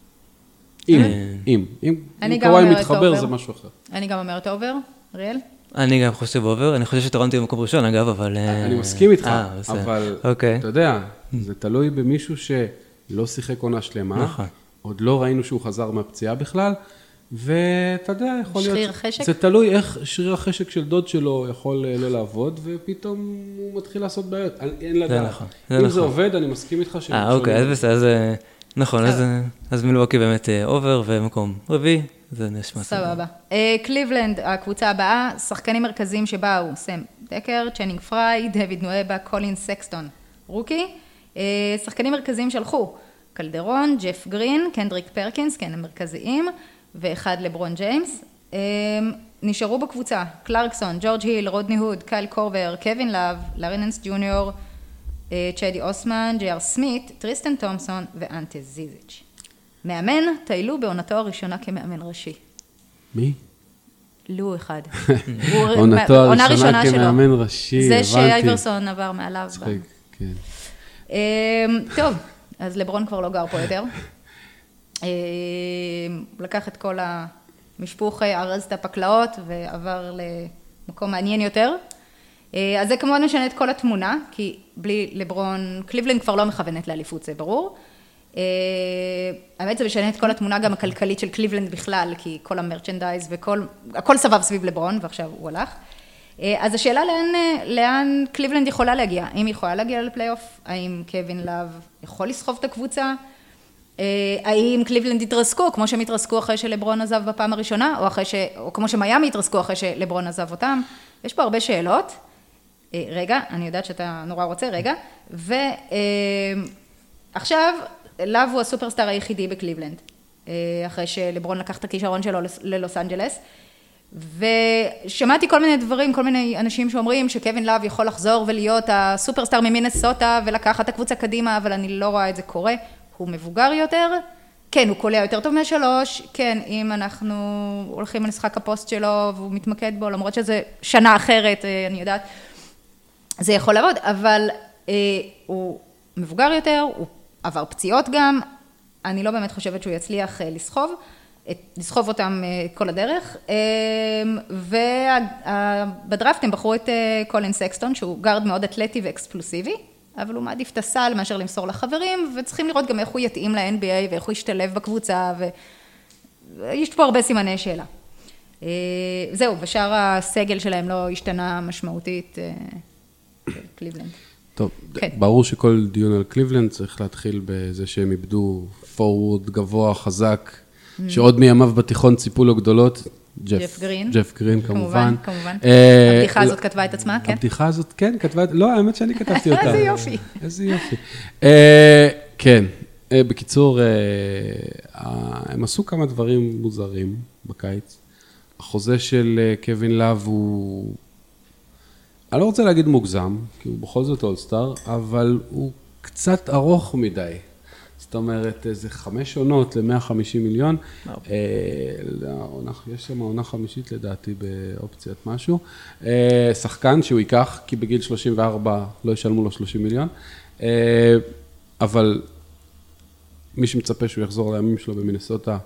אם, אם, אם, אני אם גם קוואי אומרת מתחבר over. זה משהו אחר. אני גם אומרת over, אריאל? אני גם חושב over, אני חושב שטורנטו במקום ראשון אגב, אבל... אה, אני מסכים איתך, אה. אבל אוקיי. אתה יודע, זה תלוי במישהו שלא שיחק עונה שלמה, נכון. עוד לא ראינו שהוא חזר מהפציעה בכלל, ואתה יודע, יכול להיות... שריר חשק? זה תלוי איך שריר החשק של דוד שלו יכול אה, לא לעבוד, ופתאום הוא מתחיל לעשות בעיות. אין- לדעת. נכון, זה אם נכון. זה עובד, אני מסכים איתך שהם אה, אוקיי, אז. בסדר, אז... אה, נכון, אז, אז מילווקי באמת over ומקום רביעי, זה נשמע סבבה. אה, קליבלנד, הקבוצה הבאה, שחקנים מרכזיים שבאו, סם דקר, צ'נינג פריי, דויד נואבה, קולין סקסטון, rookie. אה, שחקנים מרכזיים שלחו, קלדרון, ג'ף גרין, קנדריק פרקינס, כן, הם מרכזיים, ואחד לברון ג'יימס. אה, נשארו בקבוצה, קלרקסון, ג'ורג' היל, רודני הוד, קייל קורבר, קווין לאב, לארי ננס ג'וניור, צ'די אוסמן, ג'י אר סמית, טריסטן תומסון ואנטה זיזיץ'. מאמן, טיי לו בעונתו הראשונה כמאמן ראשי. מי? לו אחד. עונתו הראשונה כמאמן ראשי, הבנתי. זה שאייברסון עבר מעליו. צחיק, כן. אמ, טוב, אז לברון כבר לא גר פה יותר. אמ, לקח את כל המשפוך, ארז את הפקלאות ועבר למקום מעניין יותר. אה, אז זה כמובן משנה את כל התמונה, כי בלי לברון, קליבלנד כבר לא מכוונת לאליפות, זה ברור. אה, האמת זה משנה את כל התמונה גם הכלכלית של קליבלנד בכלל, כי כל ה merchandise וכל, הכל סבב סביב לברון, ועכשיו הוא הלך. אה, אז השאלה לאן, לאן קליבלנד יכולה להגיע, האם היא יכולה להגיע לפלייאוף, האם קווין לאב יכול לסחוב את הקבוצה, האם קליבלנד יתרסקו, כמו שהם התרסקו אחרי שלברון עזב בפעם הראשונה, או, ש... או כמו שמיאמי התרסקו אחרי שלברון עזב אותם, יש פה הרבה שאלות. אה, רגע, אני יודעת שאתה נורא רוצה, רגע, ועכשיו, לאב הוא הסופרסטאר היחידי בקליבלנד, אה, אחרי שלברון לקח את הכישרון שלו ללוס אנג'לס, ושמעתי כל מיני דברים, כל מיני אנשים שאומרים שקווין לאב יכול לחזור ולהיות הסופרסטאר ממינסוטה ולקחת את הקבוצה קדימה, אבל אני לא רואה את זה קורה, הוא מבוגר יותר, כן, הוא קולע יותר טוב מהשלוש, כן, אם אנחנו הולכים למשחק הפוסט שלו והוא מתמקד בו, למרות שזה שנה אחרת, אה, אני יודעת, זה יכול לעבוד, אבל אה, הוא מבוגר יותר, הוא עבר פציעות גם, אני לא באמת חושבת שהוא יצליח אה, לסחוב, את, לסחוב אותם אה, כל הדרך, אה, ובדראפט הם בחרו את אה, קולין סקסטון, שהוא גארד מאוד אתלטי ואקספלוסיבי, אבל הוא מעדיף את הסל מאשר למסור לחברים, וצריכים לראות גם איך הוא יתאים ל-NBA ואיך הוא ישתלב בקבוצה, ויש פה הרבה סימני שאלה. אה, זהו, ושאר הסגל שלהם לא השתנה משמעותית. אה, קליבלנד. טוב, כן. ברור שכל דיון על קליבלנד צריך להתחיל בזה שהם איבדו פורוורד גבוה, חזק, ממ. שעוד מימיו בתיכון ציפו לו גדולות. ג'ף גרין. ג'ף גרין, כמובן. כמובן, כמובן. אה, הבדיחה הזאת כתבה את עצמה, כן? הבדיחה הזאת, כן, כתבה, לא, האמת שאני כתבתי אותה. איזה יופי. איזה יופי. אה, כן, אה, בקיצור, הם עשו כמה דברים מוזרים בקיץ. החוזה של קווין לאב הוא אני לא רוצה להגיד מוגזם, כי הוא בכל זאת אולסטאר, אבל הוא קצת ארוך מדי. זאת אומרת, איזה חמש עונות ל-150 מיליון. אה, יש שם עונה חמישית לדעתי באופציית משהו. אה, שחקן שהוא ייקח, כי בגיל 34 לא ישלמו לו 30 מיליון. אה, אבל מי שמצפה שהוא יחזור לימים שלו במינסוטה,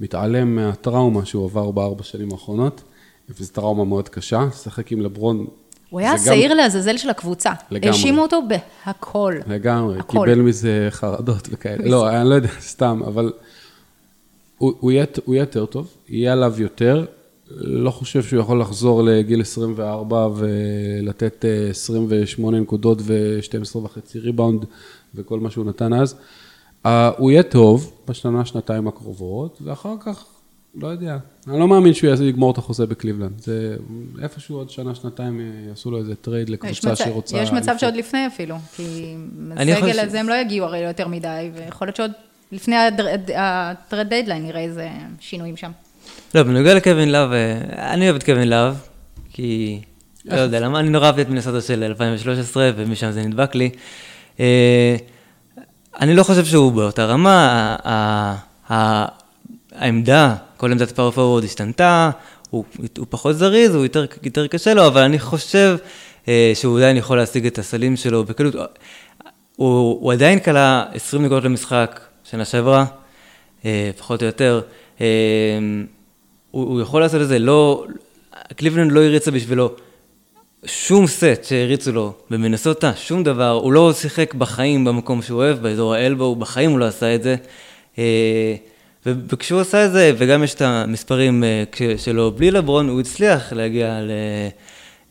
מתעלם מהטראומה שהוא עבר בארבע שנים האחרונות, וזו טראומה מאוד קשה. לשחק עם לברון הוא היה שעיר גם... לעזאזל של הקבוצה. לגמרי. האשימו אותו בהכל. לגמרי, הכל. קיבל מזה חרדות וכאלה. לא, אני לא יודע, סתם, אבל הוא, הוא, יהיה, הוא יהיה יותר טוב, יהיה עליו יותר. לא חושב שהוא יכול לחזור לגיל 24 ולתת 28 אה, נקודות ו-12 וחצי ריבאונד וכל מה שהוא נתן אז. אה, הוא יהיה טוב בשנה, שנתיים הקרובות, ואחר כך לא יודע. אני לא מאמין שהוא יגמור את החוזה בקליבלנד. זה איפשהו עוד שנה, שנתיים יעשו לו איזה trade לקבוצה שרוצה... יש מצב שעוד לפני אפילו, כי הסגל הזה הם לא יגיעו הרי יותר מדי, ויכול להיות שעוד לפני ה trade deadline נראה איזה שינויים שם. לא, בנוגע לקווין לאב, אה, אני אוהב את קווין לאב, כי... לא יודע למה, אני נורא אהבתי את מנסות של 2013, ומשם זה נדבק לי. אה, אני לא חושב שהוא באותה רמה, העמדה כל עמדת פאור פורוורד השתנתה, הוא, הוא פחות זריז, הוא יותר, יותר קשה לו, אבל אני חושב אה, שהוא עדיין יכול להשיג את הסלים שלו בקלות. הוא, הוא עדיין כלה 20 נקודות למשחק שנה שעברה, אה, פחות או יותר. אה, הוא, הוא יכול לעשות את זה, לא, קליבלנד לא הריצה בשבילו שום סט שהריצו לו במנסוטה, שום דבר, הוא לא שיחק בחיים במקום שהוא אוהב, באזור האלבו, בחיים הוא לא עשה את זה. אה, וכשהוא עשה את זה, וגם יש את המספרים אה, שלו בלי לברון, הוא הצליח להגיע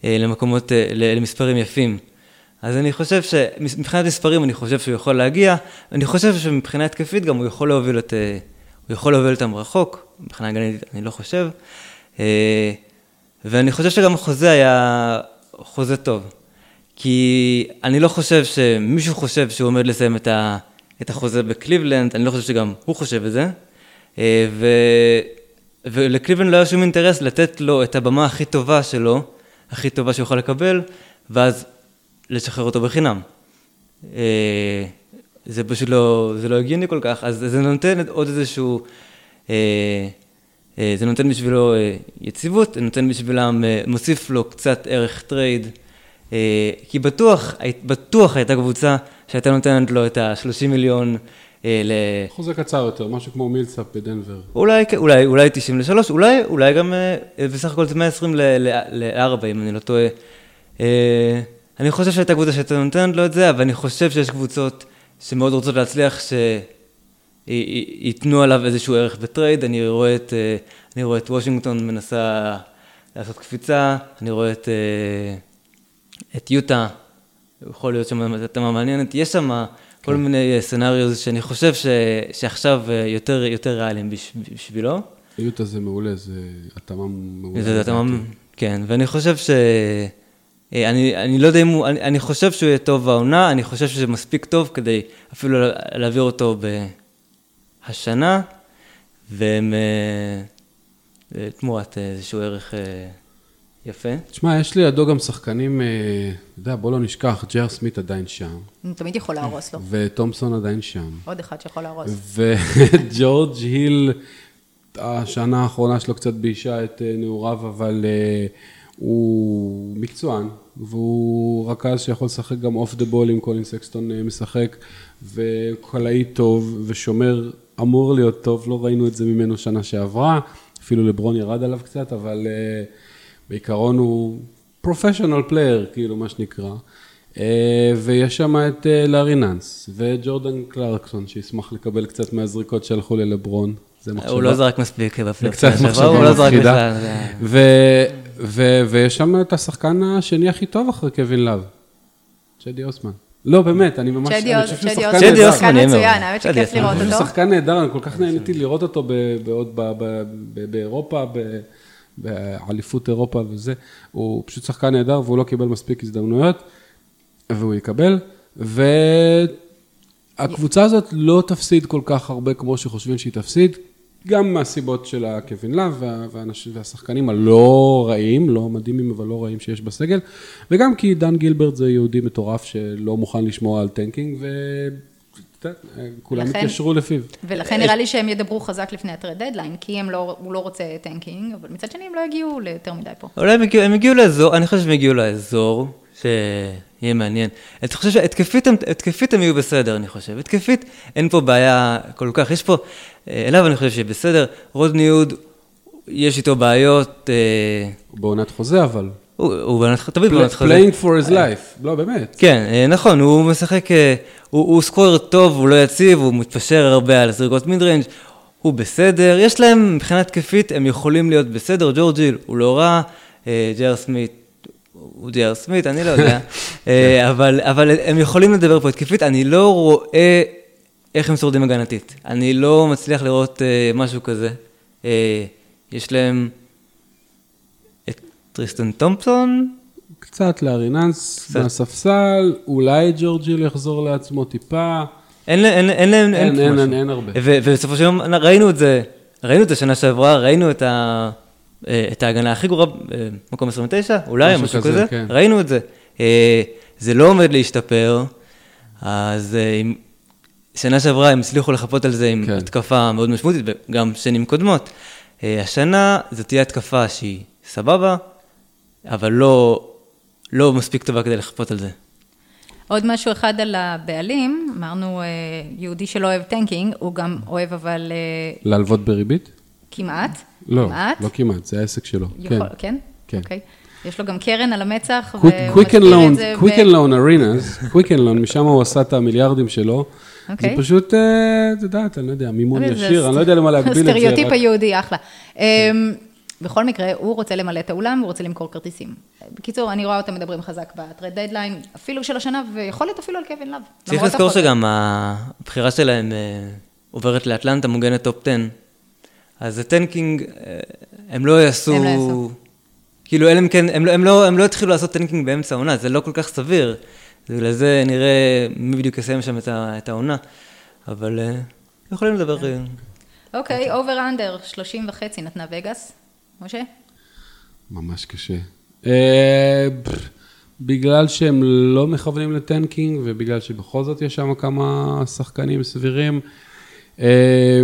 אה, למקומות, למספרים יפים. אז אני חושב שמבחינת מספרים אני חושב שהוא יכול להגיע, אני חושב שמבחינה התקפית גם הוא יכול להוביל את, אה, הוא יכול להוביל אותם רחוק, מבחינה הגנית אני לא חושב, אה, ואני חושב שגם החוזה היה חוזה טוב, כי אני לא חושב שמישהו חושב שהוא עומד לסיים את, את החוזה בקליבלנד, אני לא חושב שגם הוא חושב את זה, אה, ו, ולקליבלנד לא היה שום אינטרס לתת לו את הבמה הכי טובה שלו, הכי טובה שהוא יכול לקבל, ואז לשחרר אותו בחינם. אה, זה פשוט לא, זה לא הגיוני כל כך, אז זה נותן עוד איזשהו, אה, אה, זה נותן בשבילו יציבות, זה נותן בשבילם, מוסיף לו קצת ערך trade, כי בטוח, בטוח הייתה קבוצה שהייתה נותנת לו את ה-30 מיליון ל... חוזה קצר יותר, משהו כמו מילסאפ בדנבר. אולי, אולי, אולי 93, אולי, אולי גם בסך הכל זה 120 ל-4, אם אני לא טועה. אני חושב שהייתה קבוצה שהייתה נותנת לו את זה, אבל אני חושב שיש קבוצות שמאוד רוצות להצליח, שייתנו עליו איזשהו ערך ב trade. אני רואה את, אה, אני רואה את וושינגטון מנסה לעשות קפיצה, אני רואה את, אה, את יוטה, יכול להיות שם התאמה מעניינת. יש שם כל כן. מיני scenarios שאני חושב ש, שעכשיו אה, יותר, יותר ריאליים בשבילו. יוטה זה מעולה, זה התאמה מעולה. זה התאמה, כן, ואני חושב ש... אה, אני, אני לא יודע אם הוא, אני, אני חושב שהוא יהיה טוב בעונה, אני חושב שזה מספיק טוב כדי אפילו להעביר אותו בהשנה, והם אה, אה, תמורת איזשהו ערך יפה. תשמע, יש לידו גם שחקנים, אתה יודע, בוא לא נשכח, ג'ר סמית עדיין שם. הוא תמיד יכול להרוס לו. ותומפסון עדיין שם. עוד אחד שיכול להרוס. וג'ורג' היל, השנה האחרונה שלו קצת ביישה את נעוריו, אבל... הוא מקצוען, והוא רכז שיכול לשחק גם off the ball אם קולין סקסטון אה, משחק, וקולע טוב, ושומר אמור להיות טוב, לא ראינו את זה ממנו שנה שעברה, אפילו לברון ירד עליו קצת, אבל אה, בעיקרון הוא professional player, כאילו, מה שנקרא. Uh, ויש שם את uh, לארי נאנס, וג'ורדן קלרקסון, שישמח לקבל קצת מהזריקות שהלכו ללברון. הוא לא זרק מספיק בפלייאוף. קצת מחשבה הוא לא זרק בכלל. ו- ויש שם את השחקן השני הכי טוב אחרי קווין לאב, צ'די אוסמן. לא, באמת, אני ממש, צ'די אני חושב שהוא שחקן נהדר. צ'די אוסמן מצוין, האמת שכיף לראות אותו. הוא שחקן נהדר, אני כל כך נהניתי לראות אותו בעוד באירופה, באליפות אירופה וזה. הוא פשוט שחקן נהדר והוא לא קיבל מספיק הזדמנויות, והוא יקבל. והקבוצה הזאת לא תפסיד כל כך הרבה כמו שחושבים שהיא תפסיד, גם מהסיבות של הקווין לאב והשחקנים הלא רעים, לא מדהימים אבל לא רעים שיש בסגל, וגם כי דן גילברט זה יהודי מטורף שלא מוכן לשמוע על tanking, וכולם התיישרו לפיו. ולכן נראה לי שהם ידברו חזק לפני ה trade deadline, כי לא, הוא לא רוצה tanking, אבל מצד שני הם לא הגיעו ליותר מדי פה. אולי הם הגיעו, לאזור, אני חושב שהם הגיעו לאזור. שיהיה מעניין. אני חושב שהתקפית הם יהיו בסדר, אני חושב. התקפית, אין פה בעיה כל כך. יש פה, אה, אליו אני חושב שיהיה בסדר. רודני יוד, יש איתו בעיות. אה, הוא בעונת חוזה אבל. הוא תמיד בעונת חוזה. playing for his life, לא באמת. כן, אה, נכון, הוא משחק, הוא סקורר טוב, הוא לא יציב, הוא מתפשר הרבה על זריקות מיד ריינג', הוא בסדר. יש להם, מבחינה התקפית, הם יכולים להיות בסדר. ג'ורג' היל הוא לא רע, ג'ר סמית הוא ג'ר סמית, אני לא יודע, אה, אבל, אבל הם יכולים לדבר פה התקפית, אני לא רואה איך הם שורדים הגנתית. אני לא מצליח לראות משהו כזה. יש להם טריסטן תומפסון. קצת לארי נאנס מהספסל, אולי ג'ורג' היל יחזור לעצמו טיפה. אין, אין, אין, אין, אין, אין, אין, אין הרבה. ובסופו של יום ראינו את זה, ראינו את זה שנה שעברה, ראינו את ה... אה, את ההגנה הכי גרועה, אה, מקום 29, אולי, משהו, משהו כזה, כן. ראינו את זה. אה, זה לא עומד להשתפר, אז שנה שעברה הם הצליחו לחפות על זה עם כן. התקפה מאוד משמעותית, וגם שנים קודמות. השנה זו תהיה התקפה שהיא סבבה, אבל לא, לא מספיק טובה כדי לחפות על זה. עוד משהו אחד על הבעלים, אמרנו יהודי שלא אוהב tanking, הוא גם אוהב אבל... להלוות בריבית? כמעט. לא, כמעט. לא כמעט, זה העסק שלו. יכול, כן? כן. כן. אוקיי. יש לו גם קרן על המצח, Quicken Loans, Quicken Loans Arena, Quicken Loans, משם הוא עשה את המיליארדים שלו. זה אוקיי. פשוט, אה, את יודעת, אני לא יודע, מימון ישיר, אני לא יודע למה להגביל את זה. סטריאוטיפ היהודי, אחלה. בכל מקרה, הוא רוצה למלא את האולם, הוא רוצה למכור כרטיסים. בקיצור, אני רואה אותם מדברים חזק ב trade deadline, אפילו של השנה, ויכול להיות אפילו על קווין לאב. צריך לזכור. שגם הבחירה שלהם אה, עוברת לאטלנטה מוגנת top 10. אז ה tanking, אה, הם לא יעשו... הם לא יעשו. כאילו, אלא כן, הם לא, הם, לא, הם לא יתחילו לעשות tanking באמצע העונה, זה לא כל כך סביר. בגלל זה נראה מי בדיוק יסיים שם את, העונה. אבל אה, יכולים לדבר... אוקיי, over under, 30 וחצי נתנה וגאס. משה? ממש קשה. אה, בגלל שהם לא מכוונים ל tanking, ובגלל שבכל זאת יש שם כמה שחקנים סבירים, אה,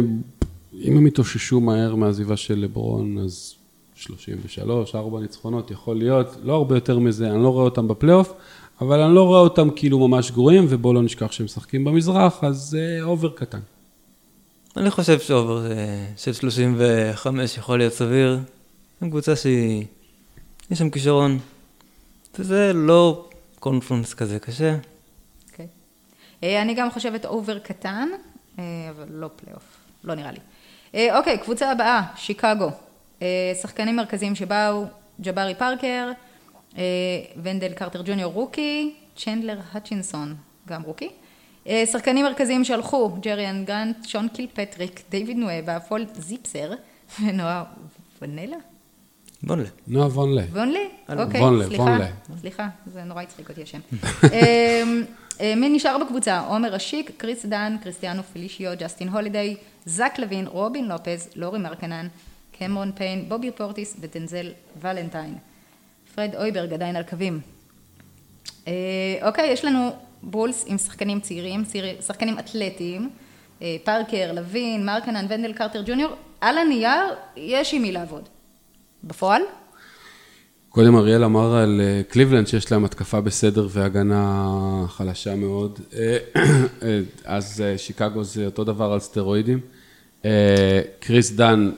אם הם יתאוששו מהר מהעזיבה של לברון, אז 33, 4 ניצחונות יכול להיות, לא הרבה יותר מזה, אני לא רואה אותם בפלייאוף, אבל אני לא רואה אותם כאילו ממש גרועים, ובואו לא נשכח שהם משחקים במזרח, אז אה, over קטן. אני חושב ש over של 35 יכול להיות סביר. זו קבוצה שהיא... יש שם כישרון. וזה לא conference כזה קשה. אוקיי. אה, אני גם חושבת over קטן, אה, אבל לא פלייאוף, לא נראה לי. אה, אוקיי, קבוצה הבאה, שיקגו. שחקנים מרכזיים שבאו, ג'בארי פארקר, ונדל קרטר ג'וניור rookie, צ'נדלר האצ'ינסון, גם rookie. שחקנים מרכזיים שהלכו, ג'ריאן גרנט, שון קילפטריק, דיוויד נואבה, פול זיפסר ונועה ונלה? בונלה. נועה וונלה. וונלי? אוקיי, וונלה, סליחה. וונלה. סליחה, זה נורא הצחיק אותי השם. אמ, אה, מי נשאר בקבוצה? עומר אשיק, קריס דן, קריסטיאנו פליסיו, ג'סטין הולידיי, זק לוין, רובין לופז, לורי מרקנן, קמרון פיין, בובי פורטיס ודנזל ולנטיין. פרד הויברג עדיין על הקווים. אה, אוקיי, יש לנו בולס עם שחקנים צעירים, צעיר- שחקנים אתלטיים, אה, פארקר, לוין, מרקנן, ונדל קרטר ג'וניור, על הנייר יש עם מי לעבוד. בפועל? קודם אריאל אמר על אה, קליבלנד שיש להם התקפה בסדר והגנה חלשה מאוד, אה, אה, אז שיקגו זה אותו דבר על סטרואידים. קריס דן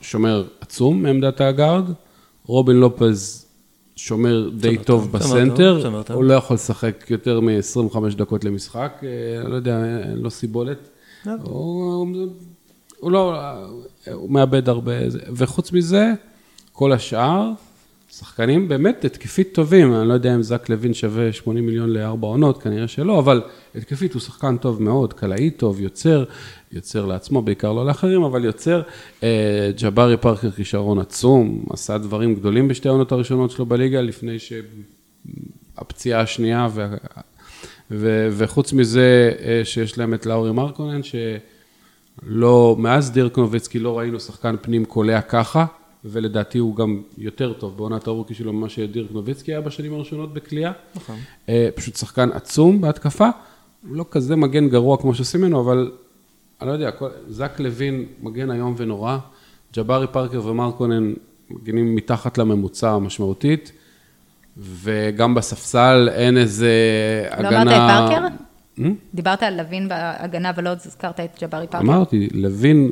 שומר עצום מעמדת ה guard, רובין לופז שומר די טוב טוב, בסנטר, טוב. הוא לא יכול לשחק יותר מ-25 דקות למשחק, אני לא יודע, אין לו סיבולת. לא. הוא, הוא לא, הוא מאבד הרבה, וחוץ מזה, כל השאר, שחקנים באמת התקפית טובים, אני לא יודע אם זק לוין שווה 80 מיליון לארבע עונות, כנראה שלא, אבל התקפית הוא שחקן טוב מאוד, קלעי טוב, יוצר, יוצר לעצמו, בעיקר לא לאחרים, אבל יוצר. אה, ג'בארי פארקר כישרון עצום, עשה דברים גדולים בשתי העונות הראשונות שלו בליגה, לפני שהפציעה השנייה, וה... ו, וחוץ מזה אה, שיש להם את לאורי מרקונן, שלא, מאז דירק נוביצקי לא ראינו שחקן פנים קולע ככה, ולדעתי הוא גם יותר טוב בעונת הרוקי שלו ממה שדירק נוביצקי היה בשנים הראשונות בקליעה. נכון. אה, פשוט שחקן עצום בהתקפה, הוא לא כזה מגן גרוע כמו שעושים ממנו, אבל אני לא יודע, כל- זק לוין מגן איום ונורא, ג'בארי פארקר ומרקונן מגנים מתחת לממוצע משמעותית, וגם בספסל אין איזה לא הגנה... אמרת את פארקר? Hmm? דיברת על לוין בהגנה ולא הזכרת את ג'בארי פארקר. אמרתי, לוין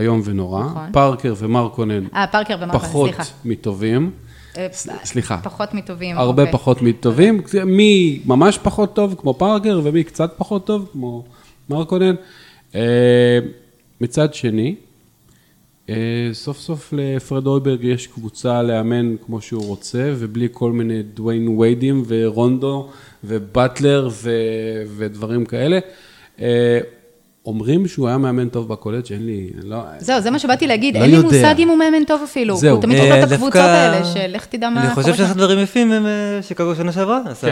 איום ונורא, נכון. פארקר ומרקונן אה, פארקר ומרקנן, פחות סליחה. מטובים. אה, סליחה. פחות מטובים. הרבה אוקיי. פחות מטובים, מי ממש פחות טוב כמו פארקר ומי קצת פחות טוב כמו מרקונן. אה, מצד שני, אה, סוף סוף לפרד אויברג יש קבוצה לאמן כמו שהוא רוצה, ובלי כל מיני דוויין ויידים ורונדו ובטלר ו- ודברים כאלה. אומרים שהוא היה מאמן טוב בקולג', אין לי, לא... זהו, זה מה שבאתי להגיד, לא אין לי יודע. מושג אם הוא מאמן טוב אפילו. זהו. הוא תמיד אה, עושה את דווקא- הקבוצות האלה, שלך תדע מה אני חושב שעשה. דברים יפים עם אה, שיקגו שנה שעברה, עשה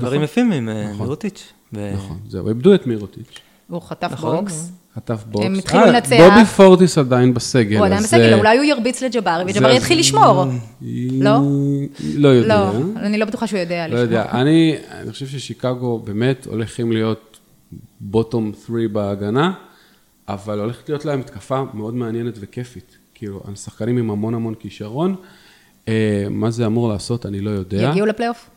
דברים נכון. יפים עם אה, מירוטיץ'. ו- נכון, זהו, איבדו את מירוטיץ'. הוא חטף נכון. בוקס. חטף בוקס. הם התחילו אה, לנצח. בובי פורטיס עדיין בסגל. הוא עדיין בסגל, אולי הוא ירביץ לג'בארי, וג'בארי יתחיל לשמור. לא? לא יודע. לא, אני לא בטוחה שהוא יודע לא לשמור. יודע. אני אני חושב ששיקגו באמת הולכים להיות bottom 3 בהגנה, אבל הולכת להיות להם התקפה מאוד מעניינת וכיפית. כאילו, על שחקנים עם המון המון כישרון. אה, מה זה אמור לעשות, אני לא יודע. יגיעו לפלייאוף?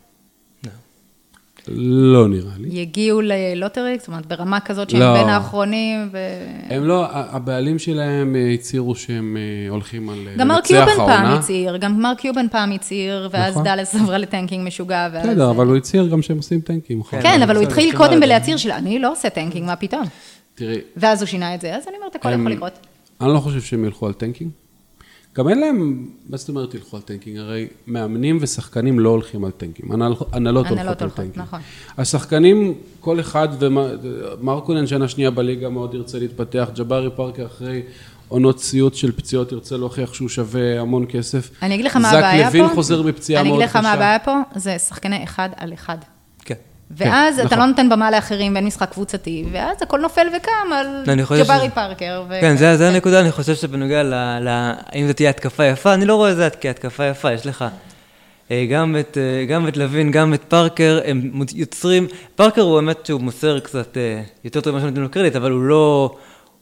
לא נראה לי. יגיעו ל lottery, זאת אומרת, ברמה כזאת שהם לא. בין האחרונים, ו... הם לא, הבעלים שלהם אה, הצהירו שהם אה, הולכים על אה, גם מרק לנצח קיובן פעם העונה. הצהיר, גם מרק קיובן פעם הצהיר, ואז נכון. דאלס עברה ל tanking משוגע, ואז... בסדר, אבל הוא הצהיר גם שהם עושים tanking. נכון? כן, אבל הוא התחיל בסדר. קודם בלהצהיר של אני לא עושה tanking, מה פתאום? תראי, ואז הוא שינה את זה, אז אני אומרת, הכל הם- יכול לקרות. אני לא חושב שהם ילכו על tanking. גם אין להם, מה זאת אומרת ילכו על tanking? הרי מאמנים ושחקנים לא הולכים על tanking, הנהל- הנהלות הנהלות הולכות על tanking. נכון. השחקנים, כל אחד, ומרקונן שנה שנייה בליגה מאוד ירצה להתפתח, ג'בארי פארקר אחרי עונות סיוט של פציעות ירצה להוכיח שהוא שווה המון כסף. אני אגיד לך מה הבעיה פה. זק לוין חוזר בפציעה אני מאוד אגיד לך קשה. מה הבעיה פה, זה שחקני אחד על אחד. כן. ואז אתה נכון. לא נותן במה לאחרים ואין משחק קבוצתי, ואז הכל נופל וקם על ג'בארי שזה- פארקר. ו- כן, זה, זה הנקודה, אני חושב שבנוגע ל... ל... האם זו תהיה התקפה יפה, אני לא רואה את זה כהתקפה יפה, יש לך אה, גם את, אה, גם את לוין, גם את פארקר, הם יוצרים, פארקר הוא באמת שהוא מוסר קצת אה, יותר טוב ממה שנותנים לו קרדיט, אבל הוא לא,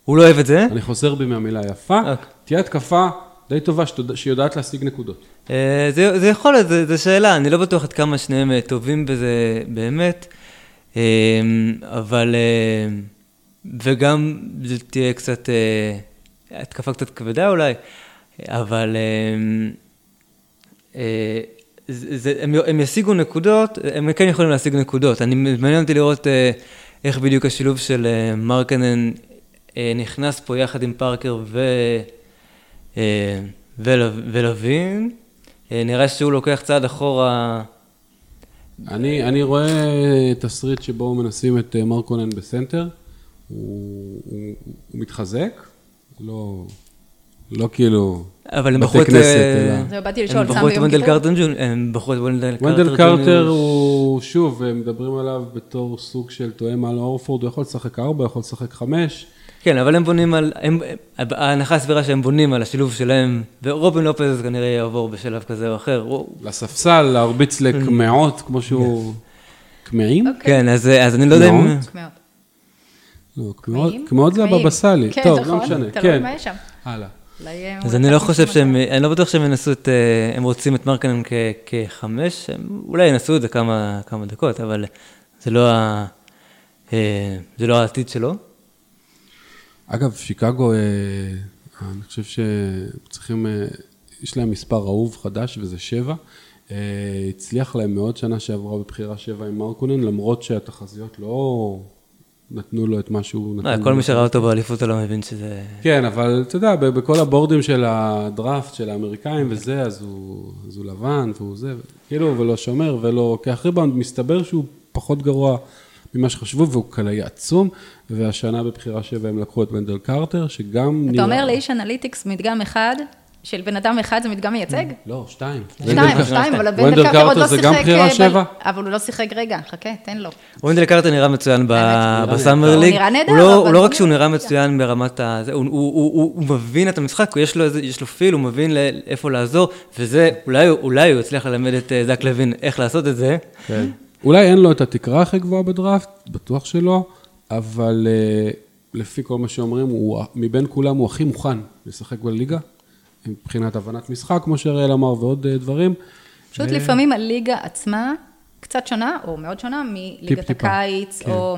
הוא לא אוהב את זה. אני חוזר בי מהמילה יפה, אוקיי. תהיה התקפה די טובה שתוד- שיודעת להשיג נקודות. אה, זה, זה יכול להיות, זו שאלה, אני לא בטוח עד כמה שניהם אה, טובים בזה באמת, אה, אבל, וגם זו תהיה קצת, התקפה קצת כבדה אולי, אבל זה, זה, הם, הם ישיגו נקודות, הם כן יכולים להשיג נקודות. אני, מעניין אותי לראות איך בדיוק השילוב של מרקנן נכנס פה יחד עם פארקר ו... אה, ול- ולווין, אה, נראה שהוא לוקח צעד אחורה, אני, אני רואה תסריט שבו מנסים את אה, מרקונן בסנטר, הוא, הוא, הוא מתחזק, לא, לא כאילו אבל הם בתי בחרו את... כנסת, אלא- זהו, באתי לשאול, הם סם בחרו את ביום ונדל כיפור? הם בחרו את ונדל קרטר ונדל קרטר. הוא, שוב, מדברים עליו בתור סוג של תואם על אורפורד, הוא יכול לשחק ארבע, יכול לשחק חמש. כן, אבל הם בונים על... הם- ההנחה הסבירה שהם בונים על השילוב שלהם, ורובין לופז כנראה יעבור בשלב כזה או אחר. לספסל, להרביץ לקמעות, כמו שהוא... קמעים? אוקיי. כן, אז אז אני לא יודע אם... לא, קמעות-? קמעות זה קמעים. הבבא סאלי. כן, טוב, נכון, לא משנה. תלוי כן, מה יש שם. הלאה. אה, אז אני לא חושב שהם... אני לא בטוח שהם ינסו את... אה, הם רוצים את מרקנן כחמש, הם אולי ינסו את זה כמה דקות, אבל זה לא. אה, זה לא העתיד שלו. אגב, שיקגו, אה, אני חושב שצריכים, אה, יש להם מספר אהוב חדש וזה שבע. אה, הצליח להם מאוד שנה שעברה בבחירה שבע עם מרקונן, למרות שהתחזיות לא נתנו לו את מה שהוא נתן. אה, כל מי שראה אותו באליפות לא מבין שזה... כן, אבל אתה יודע, בכל הבורדים של הדראפט של האמריקאים וזה, אז הוא לבן והוא זה, כאילו, ולא שומר ולא לוקח ריבאונד, מסתבר שהוא פחות גרוע ממה שחשבו, והוא קלעי עצום, והשנה בבחירה שבע הם לקחו את ונדל קרטר, שגם אתה אומר לאיש analytics מדגם אחד, של בן אדם אחד זה מדגם מייצג? לא, שתיים. שתיים, ונדל- שתיים, אבל ונדל ונדל קרטר עוד קרטר לא זה שיחק... גם בחירה אה, שבע? אבל הוא לא שיחק, רגע, חכה, תן לו. וונדל קרטר נראה מצוין ב- נראה ב summer נהדר. league. הוא נראה נהדר, הוא לא- אבל לא רק שהוא נראה נראה מצוין ברמת ה... זה, הוא- מבין את המשחק, יש לו איזה- יש לו feel, הוא מבין איפה לעזור, וזה, אולי הוא יצליח ללמד את אה, זק לוין איך לעשות את זה. אולי אין לו את התקרה הכי גבוהה בדראפט, בטוח שלא, אבל אה, לפי כל מה שאומרים, הוא, מבין כולם הוא הכי מוכן לשחק בליגה, מבחינת הבנת משחק, כמו שאריאל אמר, ועוד אה, דברים. פשוט לפעמים הליגה עצמה קצת שונה, או מאוד שונה, מליגת הקיץ, כן. או.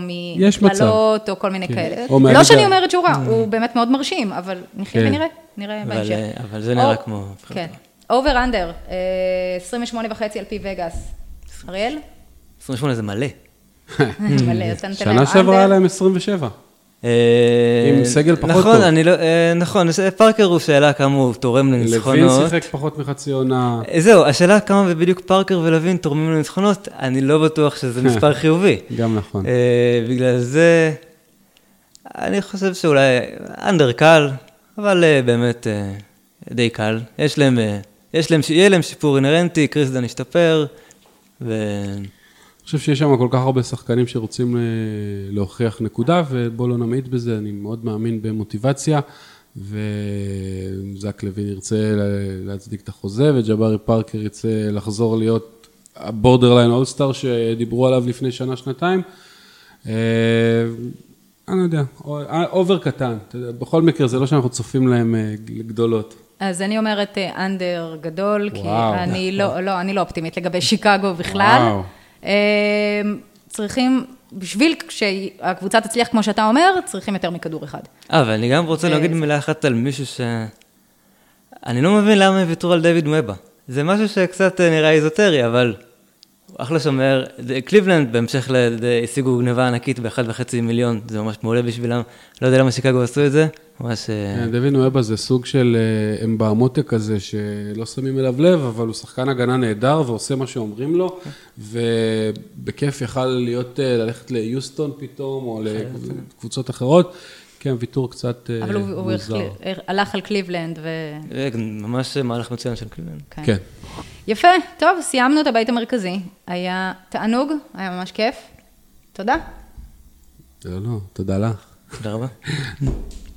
מקללות, או כל מיני כן. כאלה. או מהליגה- לא שאני אומרת שהוא רע, הוא באמת מאוד מרשים, אבל נחיה כן. ונראה, נראה בהמשך. אה, אבל זה נראה או- כמו... כן. over under, 28 וחצי על פי וגאס. אריאל? 28 זה מלא. מלא, נותן להם שנה שעברה היה. להם 27. אה, עם סגל פחות נכון, טוב. אני לא, אה, נכון, פארקר הוא שאלה כמה הוא תורם לוין לניצחונות. שיחק פחות מחצי עונה. אה, זהו, השאלה כמה בדיוק פארקר ולוין תורמים לניצחונות, אני לא בטוח שזה מספר חיובי. גם נכון. אה, בגלל זה, אני חושב שאולי under קל, אבל באמת די קל. יש להם, יש להם, יהיה להם שיפור אינהרנטי, קריס דן השתפר, ו... חושב שיש שם כל כך הרבה שחקנים שרוצים אה, להוכיח נקודה, ובואו לא נמעיט בזה, אני מאוד מאמין במוטיבציה, וזק לוין ירצה לה- להצדיק את החוזה, וג'בארי פארקר ירצה לחזור להיות ה borderline all-star שדיברו עליו לפני שנה-שנתיים. אה, אני לא יודע, over קטן, אתה יודע, בכל מקרה זה לא שאנחנו צופים להם אה, גדולות. אז אני אומרת אה, under גדול, כי וואו. אני לא, לא, אני לא אופטימית לגבי שיקגו בכלל. וואו. אה, צריכים, בשביל שהקבוצה תצליח כמו שאתה אומר, צריכים יותר מכדור אחד. אה, ואני גם רוצה אה, להגיד מילה אחת על מישהו ש... אני לא מבין למה הם ויתרו על דיוויד נוואבה. זה משהו שקצת אה, נראה איזוטרי, אבל אחלה שומר. קליבלנד, בהמשך השיגו גניבה ענקית באחד וחצי מיליון, זה ממש מעולה בשבילם. לא יודע למה שיקגו עשו את זה, ממש... אה, כן, דיוויד נוואבה זה סוג של אה, אמבה א-מוטה כזה, שלא שמים אליו לב, אבל הוא שחקן הגנה נהדר ועושה מה שאומרים לו, ובכיף יכל להיות, אה, ללכת ליוסטון פתאום, או לקבוצות אחרות. כן, ויתור קצת אה, אבל הוא, מוזר. הלך על קליבלנד ו... אה, ממש מהלך מצוין של קליבלנד. כן. יפה, טוב, סיימנו את הבית המרכזי. היה תענוג, היה ממש כיף. תודה. לא, לא, תודה לך. תודה רבה.